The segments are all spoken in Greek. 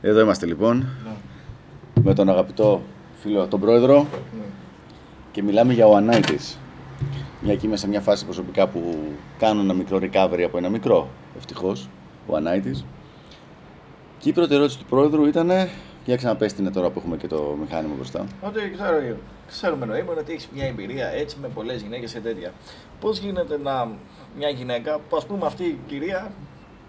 Εδώ είμαστε λοιπόν Ναι. με τον αγαπητό φίλο, τον πρόεδρο Ναι. και μιλάμε για ο ανάγκης. Μια και είμαι σε μια φάση προσωπικά που κάνω ένα μικρό recovery από ένα μικρό, ευτυχώς, ο ανάητης. Και η πρώτη ερώτηση του πρόεδρου ήταν, για ξαναπες την τώρα που έχουμε και το μηχάνημα μπροστά. Ότι ξέρω, ξέρουμε νοήμων ότι έχεις μια εμπειρία έτσι με πολλές γυναίκες και τέτοια. Πώς γίνεται να μια γυναίκα, που ας πούμε αυτή η κυρία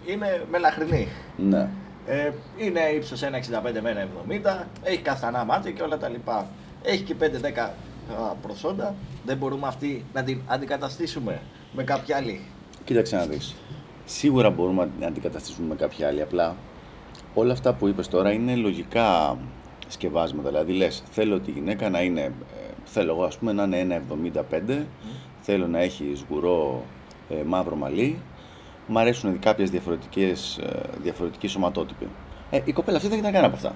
είναι μελαχρινή; Ναι. Ε, είναι ύψος 1,65 με 1,70, έχει καθανά μάτια και όλα τα λοιπά. Έχει και 5-10 α, προσόντα. Δεν μπορούμε αυτή να την αντικαταστήσουμε με κάποια άλλη. Κοίταξε να δεις. Σίγουρα μπορούμε να την αντικαταστήσουμε με κάποια άλλη. Απλά όλα αυτά που είπες τώρα είναι λογικά σκευάσματα. Δηλαδή λες, θέλω τη γυναίκα να είναι, ε, θέλω εγώ ας πούμε να είναι 1,75, θέλω να έχει σγουρό ε, μαύρο μαλλί, μ' αρέσουν κάποιες διαφορετικές, ε, διαφορετικοί σωματότυποι. Ε, η κοπέλα αυτή δεν ήταν κανένα από αυτά.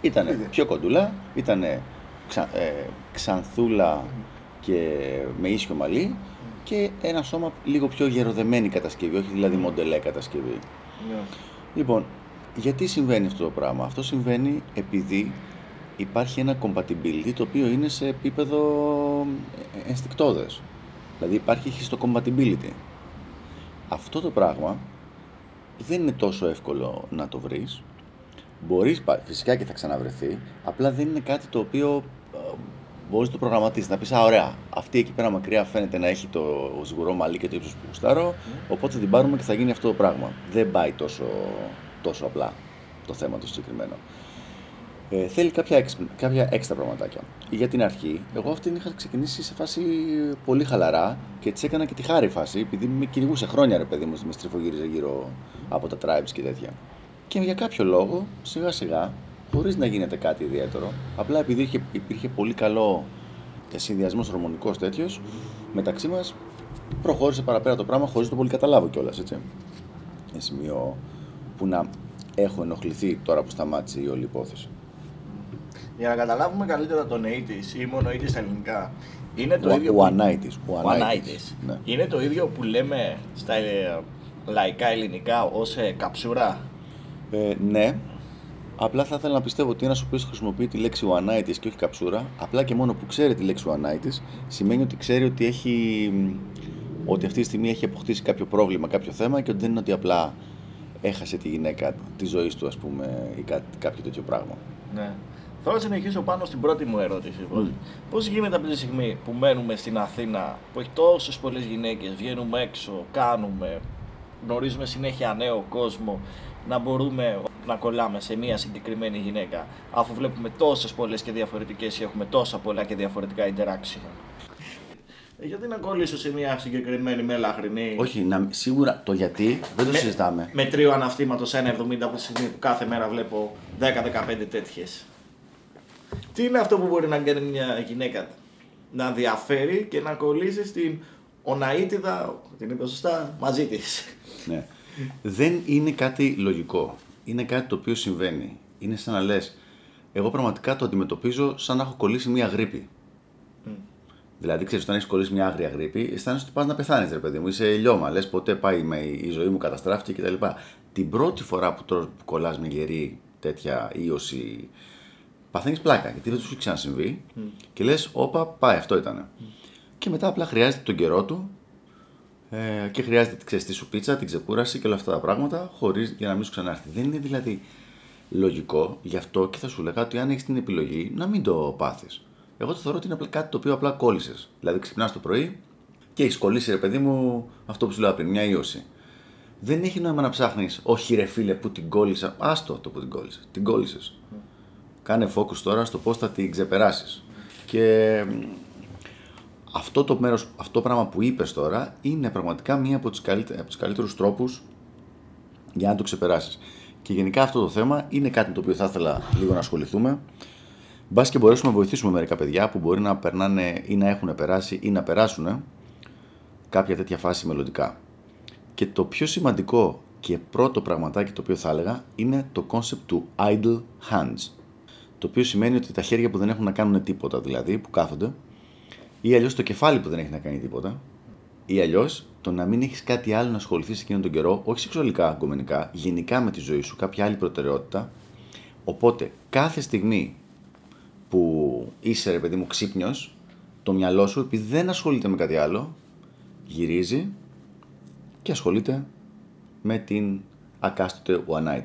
Ήτανε Είδε. πιο κοντούλα, ήτανε ξα, ε, ξανθούλα και με ίσιο μαλλί και ένα σώμα λίγο πιο γεροδεμένη κατασκευή, όχι δηλαδή μοντελέ κατασκευή. Ναι. Λοιπόν, γιατί συμβαίνει αυτό το πράγμα; Αυτό συμβαίνει επειδή υπάρχει ένα compatibility το οποίο είναι σε επίπεδο ε, ενστικτόδες. Δηλαδή υπάρχει histocompatibility. Αυτό το πράγμα δεν είναι τόσο εύκολο να το βρεις. Μπορείς πα- φυσικά και θα ξαναβρεθεί, απλά δεν είναι κάτι το οποίο ε, μπορείς να το προγραμματίσεις. Να πεις, α, ωραία, αυτή εκεί πέρα μακριά φαίνεται να έχει το σγουρό μαλλί και το ύψος που γουστάρω, οπότε θα την πάρουμε και θα γίνει αυτό το πράγμα. Δεν πάει τόσο, τόσο απλά το θέμα το συγκεκριμένο. Ε, θέλει κάποια, εξ, κάποια έξτρα πραγματάκια. Για την αρχή, εγώ αυτήν είχα ξεκινήσει σε φάση πολύ χαλαρά και της έκανα και τη χάρη φάση, επειδή με κυνηγούσε χρόνια ρε παιδί μου, με στριφογύριζε γύρω από τα tribes και τέτοια. Και για κάποιο λόγο, σιγά σιγά, χωρίς να γίνεται κάτι ιδιαίτερο, απλά επειδή είχε, υπήρχε πολύ καλό συνδυασμός ορμονικός τέτοιος, μεταξύ μας προχώρησε παραπέρα το πράγμα χωρίς το πολύ καταλάβω κιόλας, έτσι. Σε σημείο που να έχω ενοχληθεί τώρα που σταμάτησε η όλη υπόθεση. Για να καταλάβουμε καλύτερα τον νοήτη ή μονοήτη στα ελληνικά, είναι το Ο- ίδιο. ο που- ανάητης, ο Ο ανάητης. ανάητης. Ναι. Είναι το ίδιο που λέμε στα ε, λαϊκά ελληνικά ως καψούρα; Ε, ναι. Απλά θα ήθελα να πιστεύω ότι ένας ο οποίος χρησιμοποιεί τη λέξη ο ανάητης και όχι καψούρα, απλά και μόνο που ξέρει τη λέξη ο ανάητης, σημαίνει ότι ξέρει ότι, έχει, ότι αυτή τη στιγμή έχει αποκτήσει κάποιο πρόβλημα, κάποιο θέμα και ότι δεν είναι ότι απλά έχασε τη γυναίκα της ζωής του, ας πούμε, ή κάτι, κάποιο τέτοιο πράγμα. Ναι. Θέλω να συνεχίσω πάνω στην πρώτη μου ερώτηση. Μμ. Πώς γίνεται αυτή τη στιγμή που μένουμε στην Αθήνα, που έχει τόσες πολλές γυναίκες, βγαίνουμε έξω, κάνουμε, γνωρίζουμε συνέχεια νέο κόσμο, να μπορούμε να κολλάμε σε μία συγκεκριμένη γυναίκα, αφού βλέπουμε τόσες πολλές και διαφορετικές ή έχουμε τόσα πολλά και διαφορετικά interaction; Ε, γιατί να κολλήσω σε μία συγκεκριμένη μελαχρινή. Όχι, να, σίγουρα το γιατί δεν το Με- συζητάμε. Με τρίο αναυτήματο 1,70 από τη στιγμή που κάθε μέρα βλέπω 10-15 τέτοιες. Τι είναι αυτό που μπορεί να κάνει μια γυναίκα; Να διαφέρει και να κολλήσει στην οναίτιδα, την είπες σωστά, μαζί της. Ναι. Δεν είναι κάτι λογικό. Είναι κάτι το οποίο συμβαίνει. Είναι σαν να λες, εγώ πραγματικά το αντιμετωπίζω σαν να έχω κολλήσει μια γρήπη. Δηλαδή, ξέρεις, όταν έχεις κολλήσει μια άγρια γρήπη, αισθάνεσαι ότι πας να πεθάνεις, ρε παιδί μου. Είσαι λιώμα. Λες ποτέ πάει με η ζωή μου καταστράφηκε κτλ. Την πρώτη φορά που, τρως, που κολλάς μια γερή τέτοια ίωση, παθαίνεις πλάκα γιατί δεν σου έχει ξανασυμβεί και λες, Όπα, πάει, αυτό ήταν. Και μετά απλά χρειάζεται τον καιρό του ε, και χρειάζεται ξέρεις, τη σου πίτσα, την ξεκούραση και όλα αυτά τα πράγματα χωρίς, για να μην σου ξανάρθει. Δεν είναι δηλαδή λογικό, γι' αυτό και θα σου λέγα ότι αν έχεις την επιλογή να μην το πάθεις. Εγώ το θεωρώ ότι είναι απλά κάτι το οποίο απλά κόλλησες. Δηλαδή ξυπνάς το πρωί και έχεις κολλήσει, ρε παιδί μου, αυτό που σου λέω πριν, μια ίωση. Δεν έχει νόημα να ψάχνεις, Όχι, ρε φίλε, που την κόλλησα. Άστο το που την κόλλησες. Την κόλλησες. Κάνε focus τώρα στο πώς θα την ξεπεράσεις. Και μ, αυτό το μέρος, αυτό το πράγμα που είπες τώρα είναι πραγματικά μία από, τις καλύτε, από τους καλύτερους τρόπους για να το ξεπεράσεις. Και γενικά αυτό το θέμα είναι κάτι με το οποίο θα ήθελα λίγο να ασχοληθούμε. Μπας και μπορέσουμε να βοηθήσουμε μερικά παιδιά που μπορεί να περνάνε ή να έχουν περάσει ή να περάσουν κάποια τέτοια φάση μελλοντικά. Και το πιο σημαντικό και πρώτο πραγματάκι το οποίο θα έλεγα είναι το concept του idle hands. Το οποίο σημαίνει ότι τα χέρια που δεν έχουν να κάνουν τίποτα, δηλαδή που κάθονται, ή αλλιώς το κεφάλι που δεν έχει να κάνει τίποτα, Ή αλλιώς το να μην έχεις κάτι άλλο να ασχοληθείς εκείνον τον καιρό, όχι σεξουαλικά, αγκομενικά, γενικά με τη ζωή σου, κάποια άλλη προτεραιότητα. Οπότε κάθε στιγμή που είσαι ρε παιδί μου ξύπνιος, το μυαλό σου, επειδή δεν ασχολείται με κάτι άλλο, γυρίζει και ασχολείται με την ακάστοτε one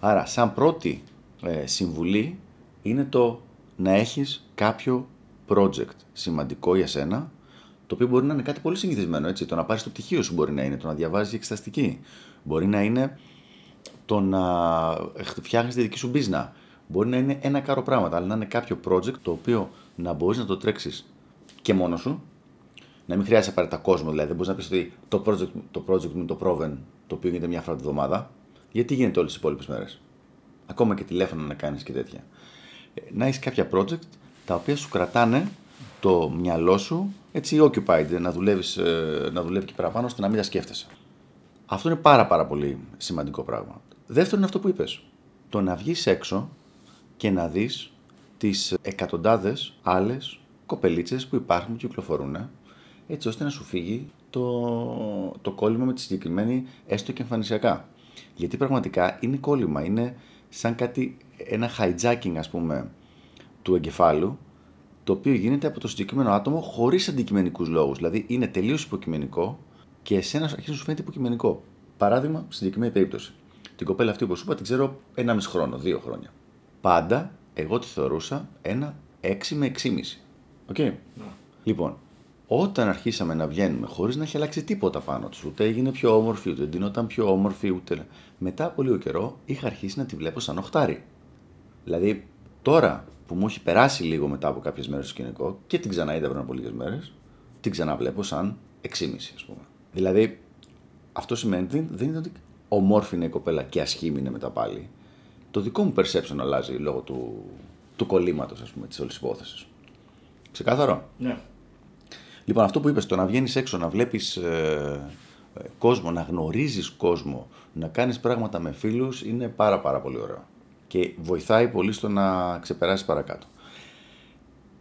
Άρα, σαν πρώτη ε, συμβουλή είναι το να έχεις κάποιο project σημαντικό για σένα, το οποίο μπορεί να είναι κάτι πολύ συνηθισμένο, έτσι. Το να πάρεις το πτυχίο σου μπορεί να είναι, το να διαβάζεις εξεταστική. Μπορεί να είναι το να φτιάχνεις τη δική σου business. Μπορεί να είναι ένα κάρο πράγματα, αλλά να είναι κάποιο project το οποίο να μπορείς να το τρέξεις και μόνος σου, να μην χρειάζεται απαραίτητα κόσμο. Δηλαδή, δεν μπορείς να πεις ότι το project, το project μου είναι το Proven, το οποίο γίνεται μια φορά τη βδομάδα. Γιατί γίνεται όλες τις υπόλοιπες μέρες; Ακόμα και τηλέφωνο να κάνεις και τέτοια. Ε, να έχεις κάποια project τα οποία σου κρατάνε το μυαλό σου έτσι occupied, να, δουλεύεις, ε, να δουλεύει και παραπάνω ώστε να μην τα σκέφτεσαι. Αυτό είναι πάρα πάρα πολύ σημαντικό πράγμα. Δεύτερον είναι αυτό που είπες. Το να βγεις έξω και να δεις τις εκατοντάδες άλλες κοπελίτσες που υπάρχουν και κυκλοφορούν έτσι ώστε να σου φύγει το, το κόλλημα με τη συγκεκριμένη έστω και εμφανισιακά. Γιατί πραγματικά είναι κόλλημα, είναι σαν κάτι, ένα hijacking ας πούμε του εγκεφάλου το οποίο γίνεται από το συγκεκριμένο άτομο χωρίς αντικειμενικούς λόγους. Δηλαδή είναι τελείως υποκειμενικό και εσένα αρχίζει να σου φαίνεται υποκειμενικό. Παράδειγμα, στην συγκεκριμένη περίπτωση. Την κοπέλα αυτή, όπως σου είπα, την ξέρω ενάμισι χρόνο, δύο χρόνια. Πάντα εγώ τη θεωρούσα ένα 6 με 6,5. Οκ. Okay. Ναι. Λοιπόν, όταν αρχίσαμε να βγαίνουμε χωρίς να έχει αλλάξει τίποτα πάνω της, ούτε έγινε πιο όμορφη, ούτε ντυνόταν πιο όμορφη, ούτε. Μετά από λίγο καιρό είχα αρχίσει να τη βλέπω σαν οχτάρι. Δηλαδή, τώρα που μου έχει περάσει λίγο μετά από κάποιες μέρες στο σκηνικό και την ξαναείδα πριν από λίγες μέρες, την ξαναβλέπω σαν 6,5 ας πούμε. Δηλαδή, αυτό σημαίνει δεν είναι ότι ομόρφη είναι η κοπέλα και ασχήμη είναι μετά πάλι. Το δικό μου perception αλλάζει λόγω του, του κολλήματος, ας πούμε, της όλης υπόθεσης. Ξεκάθαρο; Ναι. Λοιπόν, αυτό που είπες, το να βγαίνεις έξω, να βλέπεις ε, ε, κόσμο, να γνωρίζεις κόσμο, να κάνεις πράγματα με φίλους, είναι πάρα πάρα πολύ ωραίο. Και βοηθάει πολύ στο να ξεπεράσεις παρακάτω.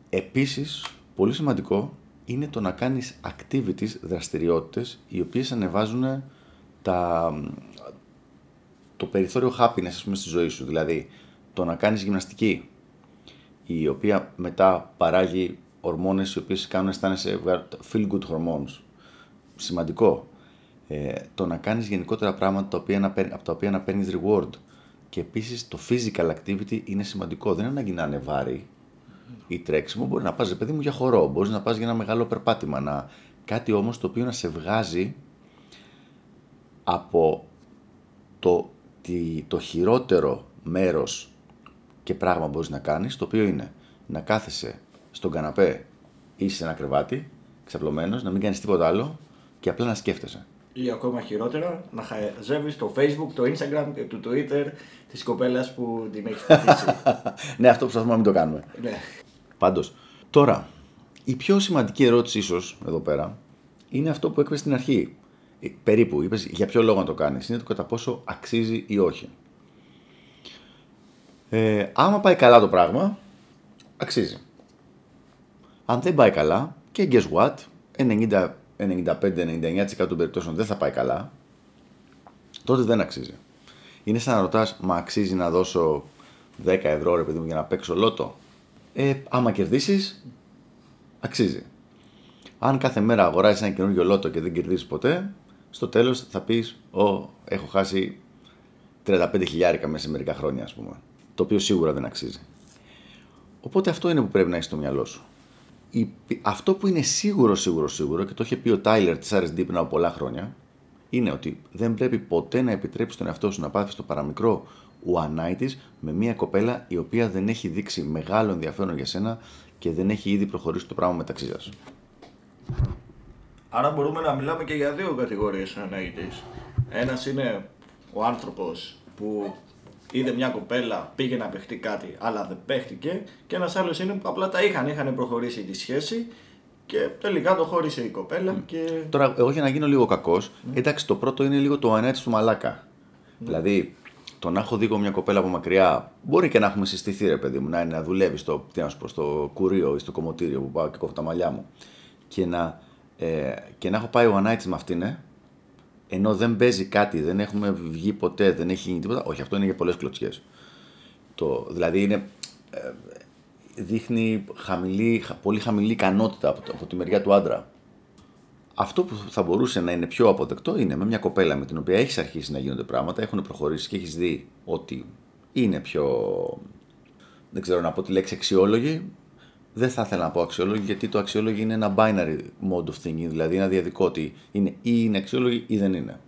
Επίσης, πολύ σημαντικό είναι το να κάνεις activities, δραστηριότητες, οι οποίες ανεβάζουν τα, το περιθώριο happiness ας πούμε, στη ζωή σου. Δηλαδή, το να κάνεις γυμναστική, η οποία μετά παράγει ορμόνες οι οποίες κάνουν αισθάνεσαι feel good hormones. Σημαντικό. Ε, το να κάνεις γενικότερα πράγματα τα οποία, από τα οποία να παίρνεις reward. Και επίσης το physical activity είναι σημαντικό. Δεν είναι ανάγκη να είναι βάρη ή τρέξιμο. Μπορεί να πας, παιδί μου, για χορό. Μπορείς να πας για ένα μεγάλο περπάτημα. Να... Κάτι όμως το οποίο να σε βγάζει από το, το χειρότερο μέρος και πράγμα μπορείς να κάνεις, το οποίο είναι να κάθεσαι στον καναπέ ή σε ένα κρεβάτι, ξαπλωμένος, να μην κάνεις τίποτα άλλο και απλά να σκέφτεσαι. Ή ακόμα χειρότερα, να χαζεύεις το Facebook, το Instagram και το Twitter της κοπέλας που την έχει φτιάξει. ναι, αυτό προσπαθούμε να μην το κάνουμε. Ναι. Πάντως, τώρα, η πιο σημαντική ερώτηση, ίσως εδώ πέρα, είναι αυτό που έκπαιδε στην αρχή. Ε, περίπου, είπες για ποιο λόγο να το κάνεις. Είναι το κατά πόσο αξίζει ή όχι. Ε, άμα πάει καλά το πράγμα, αξίζει. Αν δεν πάει καλά, και guess what, 90, 95-99% των περιπτώσεων δεν θα πάει καλά, τότε δεν αξίζει. Είναι σαν να ρωτάς, μα αξίζει να δώσω 10 ευρώ ρε παιδί μου για να παίξω λότο; Ε, άμα κερδίσεις, αξίζει. Αν κάθε μέρα αγοράζεις ένα καινούργιο λότο και δεν κερδίσει ποτέ, στο τέλος θα πεις: Ω, έχω χάσει 35 χιλιάρικα μέσα σε μερικά χρόνια, ας πούμε. Το οποίο σίγουρα δεν αξίζει. Οπότε αυτό είναι που πρέπει να έχεις στο μυαλό σου αυτό που είναι σίγουρο, σίγουρο, σίγουρο και το είχε πει ο Τάιλερ της RSD πριν από πολλά χρόνια, είναι ότι δεν πρέπει ποτέ να επιτρέψει τον εαυτό σου να πάθεις το παραμικρό one με μια κοπέλα η οποία δεν έχει δείξει μεγάλο ενδιαφέρον για σένα και δεν έχει ήδη προχωρήσει το πράγμα μεταξύ σας. Άρα μπορούμε να μιλάμε και για δύο κατηγορίες ανάγκητες. Ένας είναι ο άνθρωπος που είδε μια κοπέλα, πήγε να παιχτεί κάτι, αλλά δεν παίχτηκε. Και ένας άλλος είναι που απλά τα είχαν, είχαν προχωρήσει τη σχέση και τελικά το χώρισε η κοπέλα. Και... Τώρα, εγώ για να γίνω λίγο κακός, εντάξει, το πρώτο είναι λίγο το ανέτη του μαλάκα. Δηλαδή, το να έχω δει μια κοπέλα από μακριά, μπορεί και να έχουμε συστηθεί, ρε παιδί μου, να, είναι, να δουλεύει στο, τι να στο κουρίο ή στο κομμωτήριο που πάω και κόβω τα μαλλιά μου. Και να ε, και να έχω πάει ο ανάιτης με αυτήν, ε, ενώ δεν παίζει κάτι, δεν έχουμε βγει ποτέ, δεν έχει γίνει τίποτα. Όχι, αυτό είναι για πολλές κλωτσιές. Δηλαδή είναι, ε, δείχνει χαμηλή, πολύ χαμηλή ικανότητα από, από τη μεριά του άντρα. Αυτό που θα μπορούσε να είναι πιο αποδεκτό είναι με μια κοπέλα με την οποία έχεις αρχίσει να γίνονται πράγματα, έχουν προχωρήσει και έχεις δει ότι είναι πιο. Δεν ξέρω να πω τη λέξη αξιόλογη. Δεν θα ήθελα να πω αξιόλογη γιατί το αξιόλογη είναι ένα binary mode of thinking, δηλαδή ένα διαδικό ότι είναι ή είναι αξιόλογη ή δεν είναι.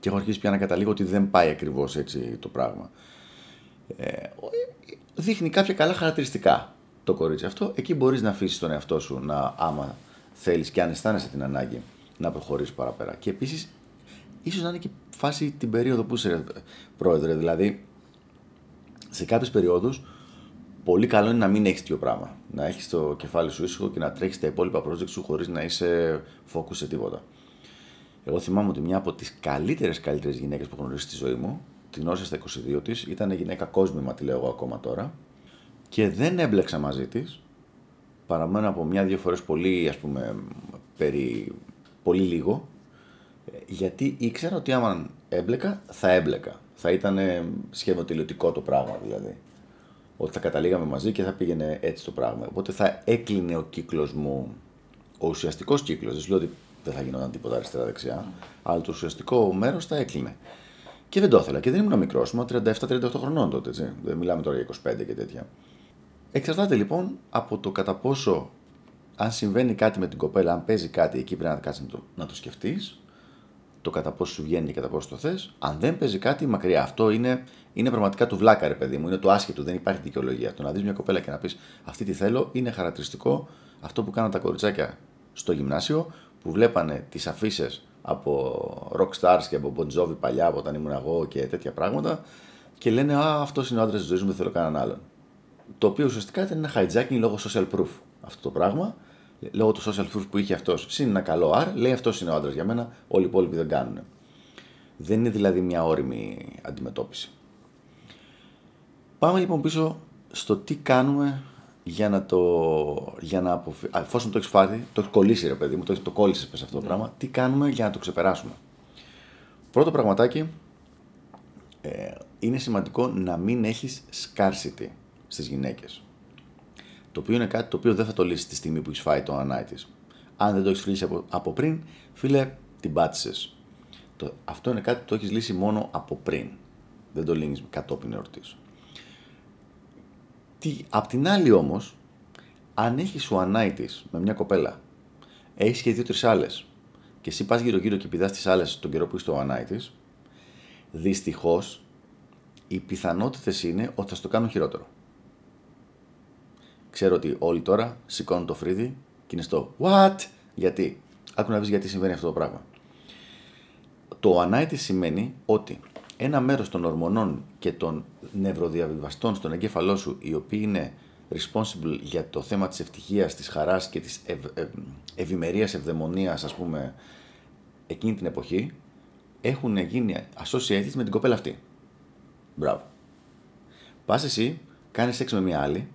Και έχω αρχίσει πια να καταλήγω ότι δεν πάει ακριβώς έτσι το πράγμα. Ε, δείχνει κάποια καλά χαρακτηριστικά το κορίτσι αυτό. Εκεί μπορείς να αφήσεις τον εαυτό σου να, άμα θέλεις και αν αισθάνεσαι την ανάγκη, να προχωρήσει παραπέρα. Και επίσης, ίσως να είναι και φάση την περίοδο που είσαι πρόεδρε. Δηλαδή, σε κάποιες περιόδους, πολύ καλό είναι να μην έχεις τέτοιο πράγμα. Να έχεις το κεφάλι σου ήσυχο και να τρέχεις τα υπόλοιπα project σου χωρίς να είσαι focus σε τίποτα. Εγώ θυμάμαι ότι μια από τις καλύτερες καλύτερες γυναίκες που έχω γνωρίσει στη ζωή μου, την όσα στα 22 της, ήταν γυναίκα κόσμημα, τη λέω εγώ ακόμα τώρα, και δεν έμπλεξα μαζί της παραμένω από μια-δύο φορές πολύ, ας πούμε, περί πολύ λίγο, γιατί ήξερα ότι άμα έμπλεκα, θα έμπλεκα. Θα ήταν σχεδόν τελειωτικό το πράγμα δηλαδή. Ότι θα καταλήγαμε μαζί και θα πήγαινε έτσι το πράγμα. Οπότε θα έκλεινε ο κύκλος μου, ο ουσιαστικός κύκλος. Δεν σου λέω ότι δεν θα γινόταν τίποτα αριστερά-δεξιά, αλλά το ουσιαστικό μέρος θα έκλεινε. Και δεν το ήθελα. Και δεν ήμουν μικρός, ήμουν 37-38 χρονών τότε. Έτσι. Δεν μιλάμε τώρα για 25 και τέτοια. Εξαρτάται λοιπόν από το κατά πόσο, αν συμβαίνει κάτι με την κοπέλα, αν παίζει κάτι, εκεί πρέπει να κάτσεις να το, να το σκεφτείς, το κατά πόσο σου βγαίνει και κατά πόσο το θες. Αν δεν παίζει κάτι, μακριά. Αυτό είναι, είναι πραγματικά του βλάκα, ρε παιδί μου. Είναι το άσχετο, δεν υπάρχει δικαιολογία. Το να δεις μια κοπέλα και να πεις Αυτή τη θέλω είναι χαρακτηριστικό αυτό που κάναν τα κοριτσάκια στο γυμνάσιο, που βλέπανε τις αφήσει από rock stars και από Bon Jovi παλιά, από όταν ήμουν εγώ και τέτοια πράγματα, και λένε Α, αυτός είναι ο άντρας της ζωής μου, δεν θέλω κανέναν άλλον το οποίο ουσιαστικά ήταν ένα hijacking λόγω social proof αυτό το πράγμα. Λόγω του social proof που είχε αυτός. Συν ένα καλό R, λέει αυτός είναι ο άντρας για μένα, όλοι οι υπόλοιποι δεν κάνουν. Δεν είναι δηλαδή μια όρημη αντιμετώπιση. Πάμε λοιπόν πίσω στο τι κάνουμε για να το. Για να αποφυ... Εφόσον το έχεις φάει, το έχεις κολλήσει ρε παιδί μου, το, το κόλλησες αυτό το ναι. πράγμα, τι κάνουμε για να το ξεπεράσουμε. Πρώτο πραγματάκι, ε, είναι σημαντικό να μην έχεις scarcity στις γυναίκες. Το οποίο είναι κάτι το οποίο δεν θα το λύσεις τη στιγμή που έχεις φάει το ανάγκη Αν δεν το έχεις λύσει από, από πριν, φίλε, την πάτησες. Αυτό είναι κάτι που το έχεις λύσει μόνο από πριν. Δεν το λύνεις κατόπιν εορτής. Απ' την άλλη όμως, αν έχεις σου ανάγκη με μια κοπέλα, έχεις και δύο-τρεις άλλες, και εσύ πας γύρω-γύρω και πηδάς τις άλλες τον καιρό που είσαι στο ανάγκη, δυστυχώς οι πιθανότητες είναι ότι θα στο κάνουν χειρότερο. Ξέρω ότι όλοι τώρα σηκώνουν το φρύδι και είναι στο What? Γιατί. Άκου να δεις γιατί συμβαίνει αυτό το πράγμα. Το ανάητη σημαίνει ότι ένα μέρος των ορμονών και των νευροδιαβιβαστών στον εγκέφαλό σου, οι οποίοι είναι responsible για το θέμα της ευτυχίας, της χαράς και της ευ, ευ, ευημερίας, ευδαιμονίας, ας πούμε, εκείνη την εποχή, έχουν γίνει associated με την κοπέλα αυτή. Μπράβο. Πας εσύ, κάνεις σεξ με μια άλλη,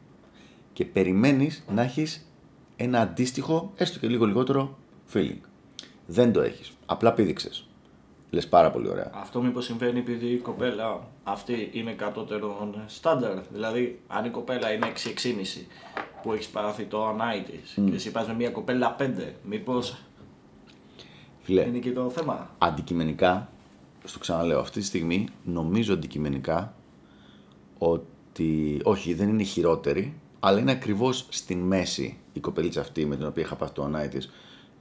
και περιμένεις να έχεις ένα αντίστοιχο, έστω και λίγο λιγότερο feeling. Δεν το έχεις. Απλά πήδηξες. Λες πάρα πολύ ωραία. Αυτό μήπως συμβαίνει επειδή η κοπέλα αυτή είναι κατώτερο στάνταρ. Δηλαδή, αν η κοπέλα είναι 6-6,5 που έχεις παραθεί το ανάγκη της mm. και εσύ πας με μια κοπέλα 5, μήπως. είναι και το θέμα; Αντικειμενικά, στο ξαναλέω, αυτή τη στιγμή νομίζω αντικειμενικά ότι όχι, δεν είναι χειρότερη, αλλά είναι ακριβώς στην μέση η κοπελίτσα αυτή με την οποία είχα πάθει το ονάι της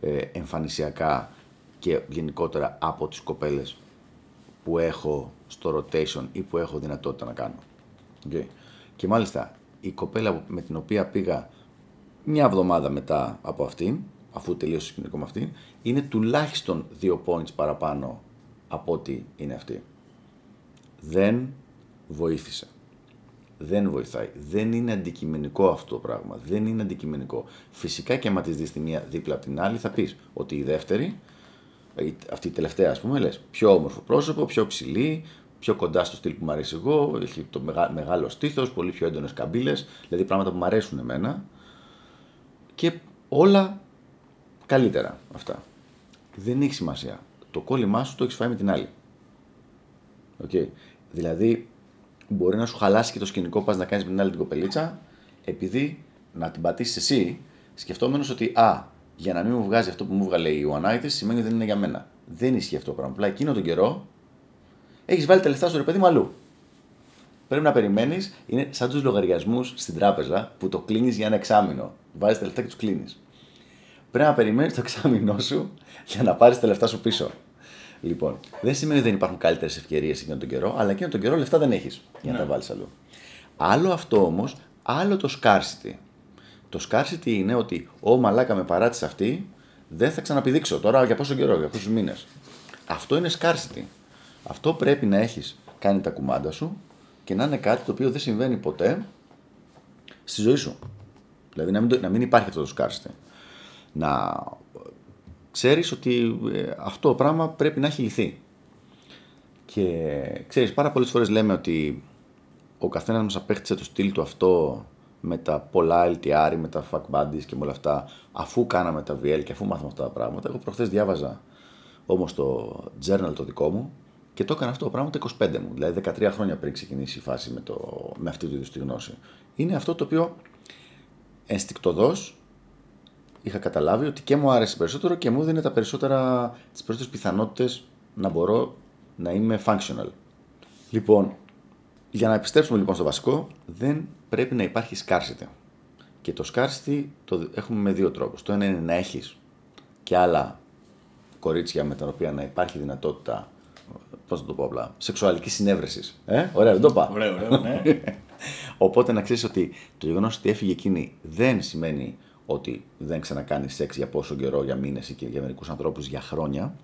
ε, εμφανισιακά και γενικότερα από τις κοπέλες που έχω στο rotation ή που έχω δυνατότητα να κάνω. Okay. Και μάλιστα η κοπέλα με την οποία πήγα μια εβδομάδα μετά από αυτήν, αφού τελείωσε το σκηνικό με αυτήν, είναι τουλάχιστον δύο points παραπάνω από ό,τι είναι αυτή. Δεν βοήθησε δεν βοηθάει. Δεν είναι αντικειμενικό αυτό το πράγμα. Δεν είναι αντικειμενικό. Φυσικά και άμα της δεις τη μία δίπλα από την άλλη, θα πεις ότι η δεύτερη, αυτή η τελευταία ας πούμε, λες πιο όμορφο πρόσωπο, πιο ψηλή, πιο κοντά στο στυλ που μου αρέσει εγώ, έχει το μεγάλο στήθος, πολύ πιο έντονες καμπύλες, δηλαδή πράγματα που μου αρέσουν εμένα. Και όλα καλύτερα αυτά. Δεν έχει σημασία. Το κόλλημά σου το έχεις φάει με την άλλη. Okay. Δηλαδή, μπορεί να σου χαλάσει και το σκηνικό πας να κάνεις με την άλλη την κοπελίτσα, επειδή να την πατήσεις εσύ, σκεφτόμενος ότι α, για να μην μου βγάζει αυτό που μου βγάλε η One σημαίνει ότι δεν είναι για μένα. Δεν ισχύει αυτό το πράγμα. Απλά εκείνο τον καιρό έχεις βάλει τα λεφτά σου ρε παιδί μου αλλού. Πρέπει να περιμένεις, είναι σαν τους λογαριασμούς στην τράπεζα που το κλείνεις για ένα εξάμεινο. Βάζεις τα λεφτά και τους κλείνεις. Πρέπει να περιμένεις το εξάμεινό σου για να πάρεις τα λεφτά σου πίσω. Λοιπόν, δεν σημαίνει ότι δεν υπάρχουν καλύτερες ευκαιρίες εκείνον τον καιρό, αλλά εκείνον τον καιρό λεφτά δεν έχεις για να τα ναι. βάλεις αλλού. Άλλο αυτό όμως, άλλο το scarcity. Το scarcity είναι ότι ο μαλάκα με παράτησες αυτή, δεν θα ξαναπηδήξω τώρα για πόσο καιρό, για πόσους μήνες. Αυτό είναι scarcity. Αυτό πρέπει να έχεις κάνει τα κουμάντα σου και να είναι κάτι το οποίο δεν συμβαίνει ποτέ στη ζωή σου. Δηλαδή να μην, να μην υπάρχει αυτό το scarcity. Να ξέρεις ότι ε, αυτό το πράγμα πρέπει να έχει λυθεί. Και ξέρεις, πάρα πολλές φορές λέμε ότι ο καθένας μας απέκτησε το στυλ του αυτό με τα πολλά LTR, με τα fuck buddies και με όλα αυτά, αφού κάναμε τα VL και αφού μάθαμε αυτά τα πράγματα. Εγώ προχθές διάβαζα όμως το journal το δικό μου και το έκανα αυτό το πράγμα το 25 μου, δηλαδή 13 χρόνια πριν ξεκινήσει η φάση με, το, με αυτή του είδους τη γνώση. Είναι αυτό το οποίο ενστικτοδός είχα καταλάβει ότι και μου άρεσε περισσότερο και μου δίνει τα περισσότερα, τις περισσότερες πιθανότητες να μπορώ να είμαι functional. Λοιπόν, για να επιστρέψουμε λοιπόν στο βασικό, δεν πρέπει να υπάρχει scarcity. Και το scarcity το έχουμε με δύο τρόπους. Το ένα είναι να έχεις και άλλα κορίτσια με τα οποία να υπάρχει δυνατότητα Πώς να το πω απλά, σεξουαλικής συνέβρεσης. Ε, ωραία, δεν το πάω. Ωραίο, ωραίο, ναι. Οπότε να ξέρεις ότι το γεγονός ότι έφυγε εκείνη δεν σημαίνει ότι δεν ξανακάνεις σεξ για πόσο καιρό, για μήνες ή και για μερικούς ανθρώπους για χρόνια.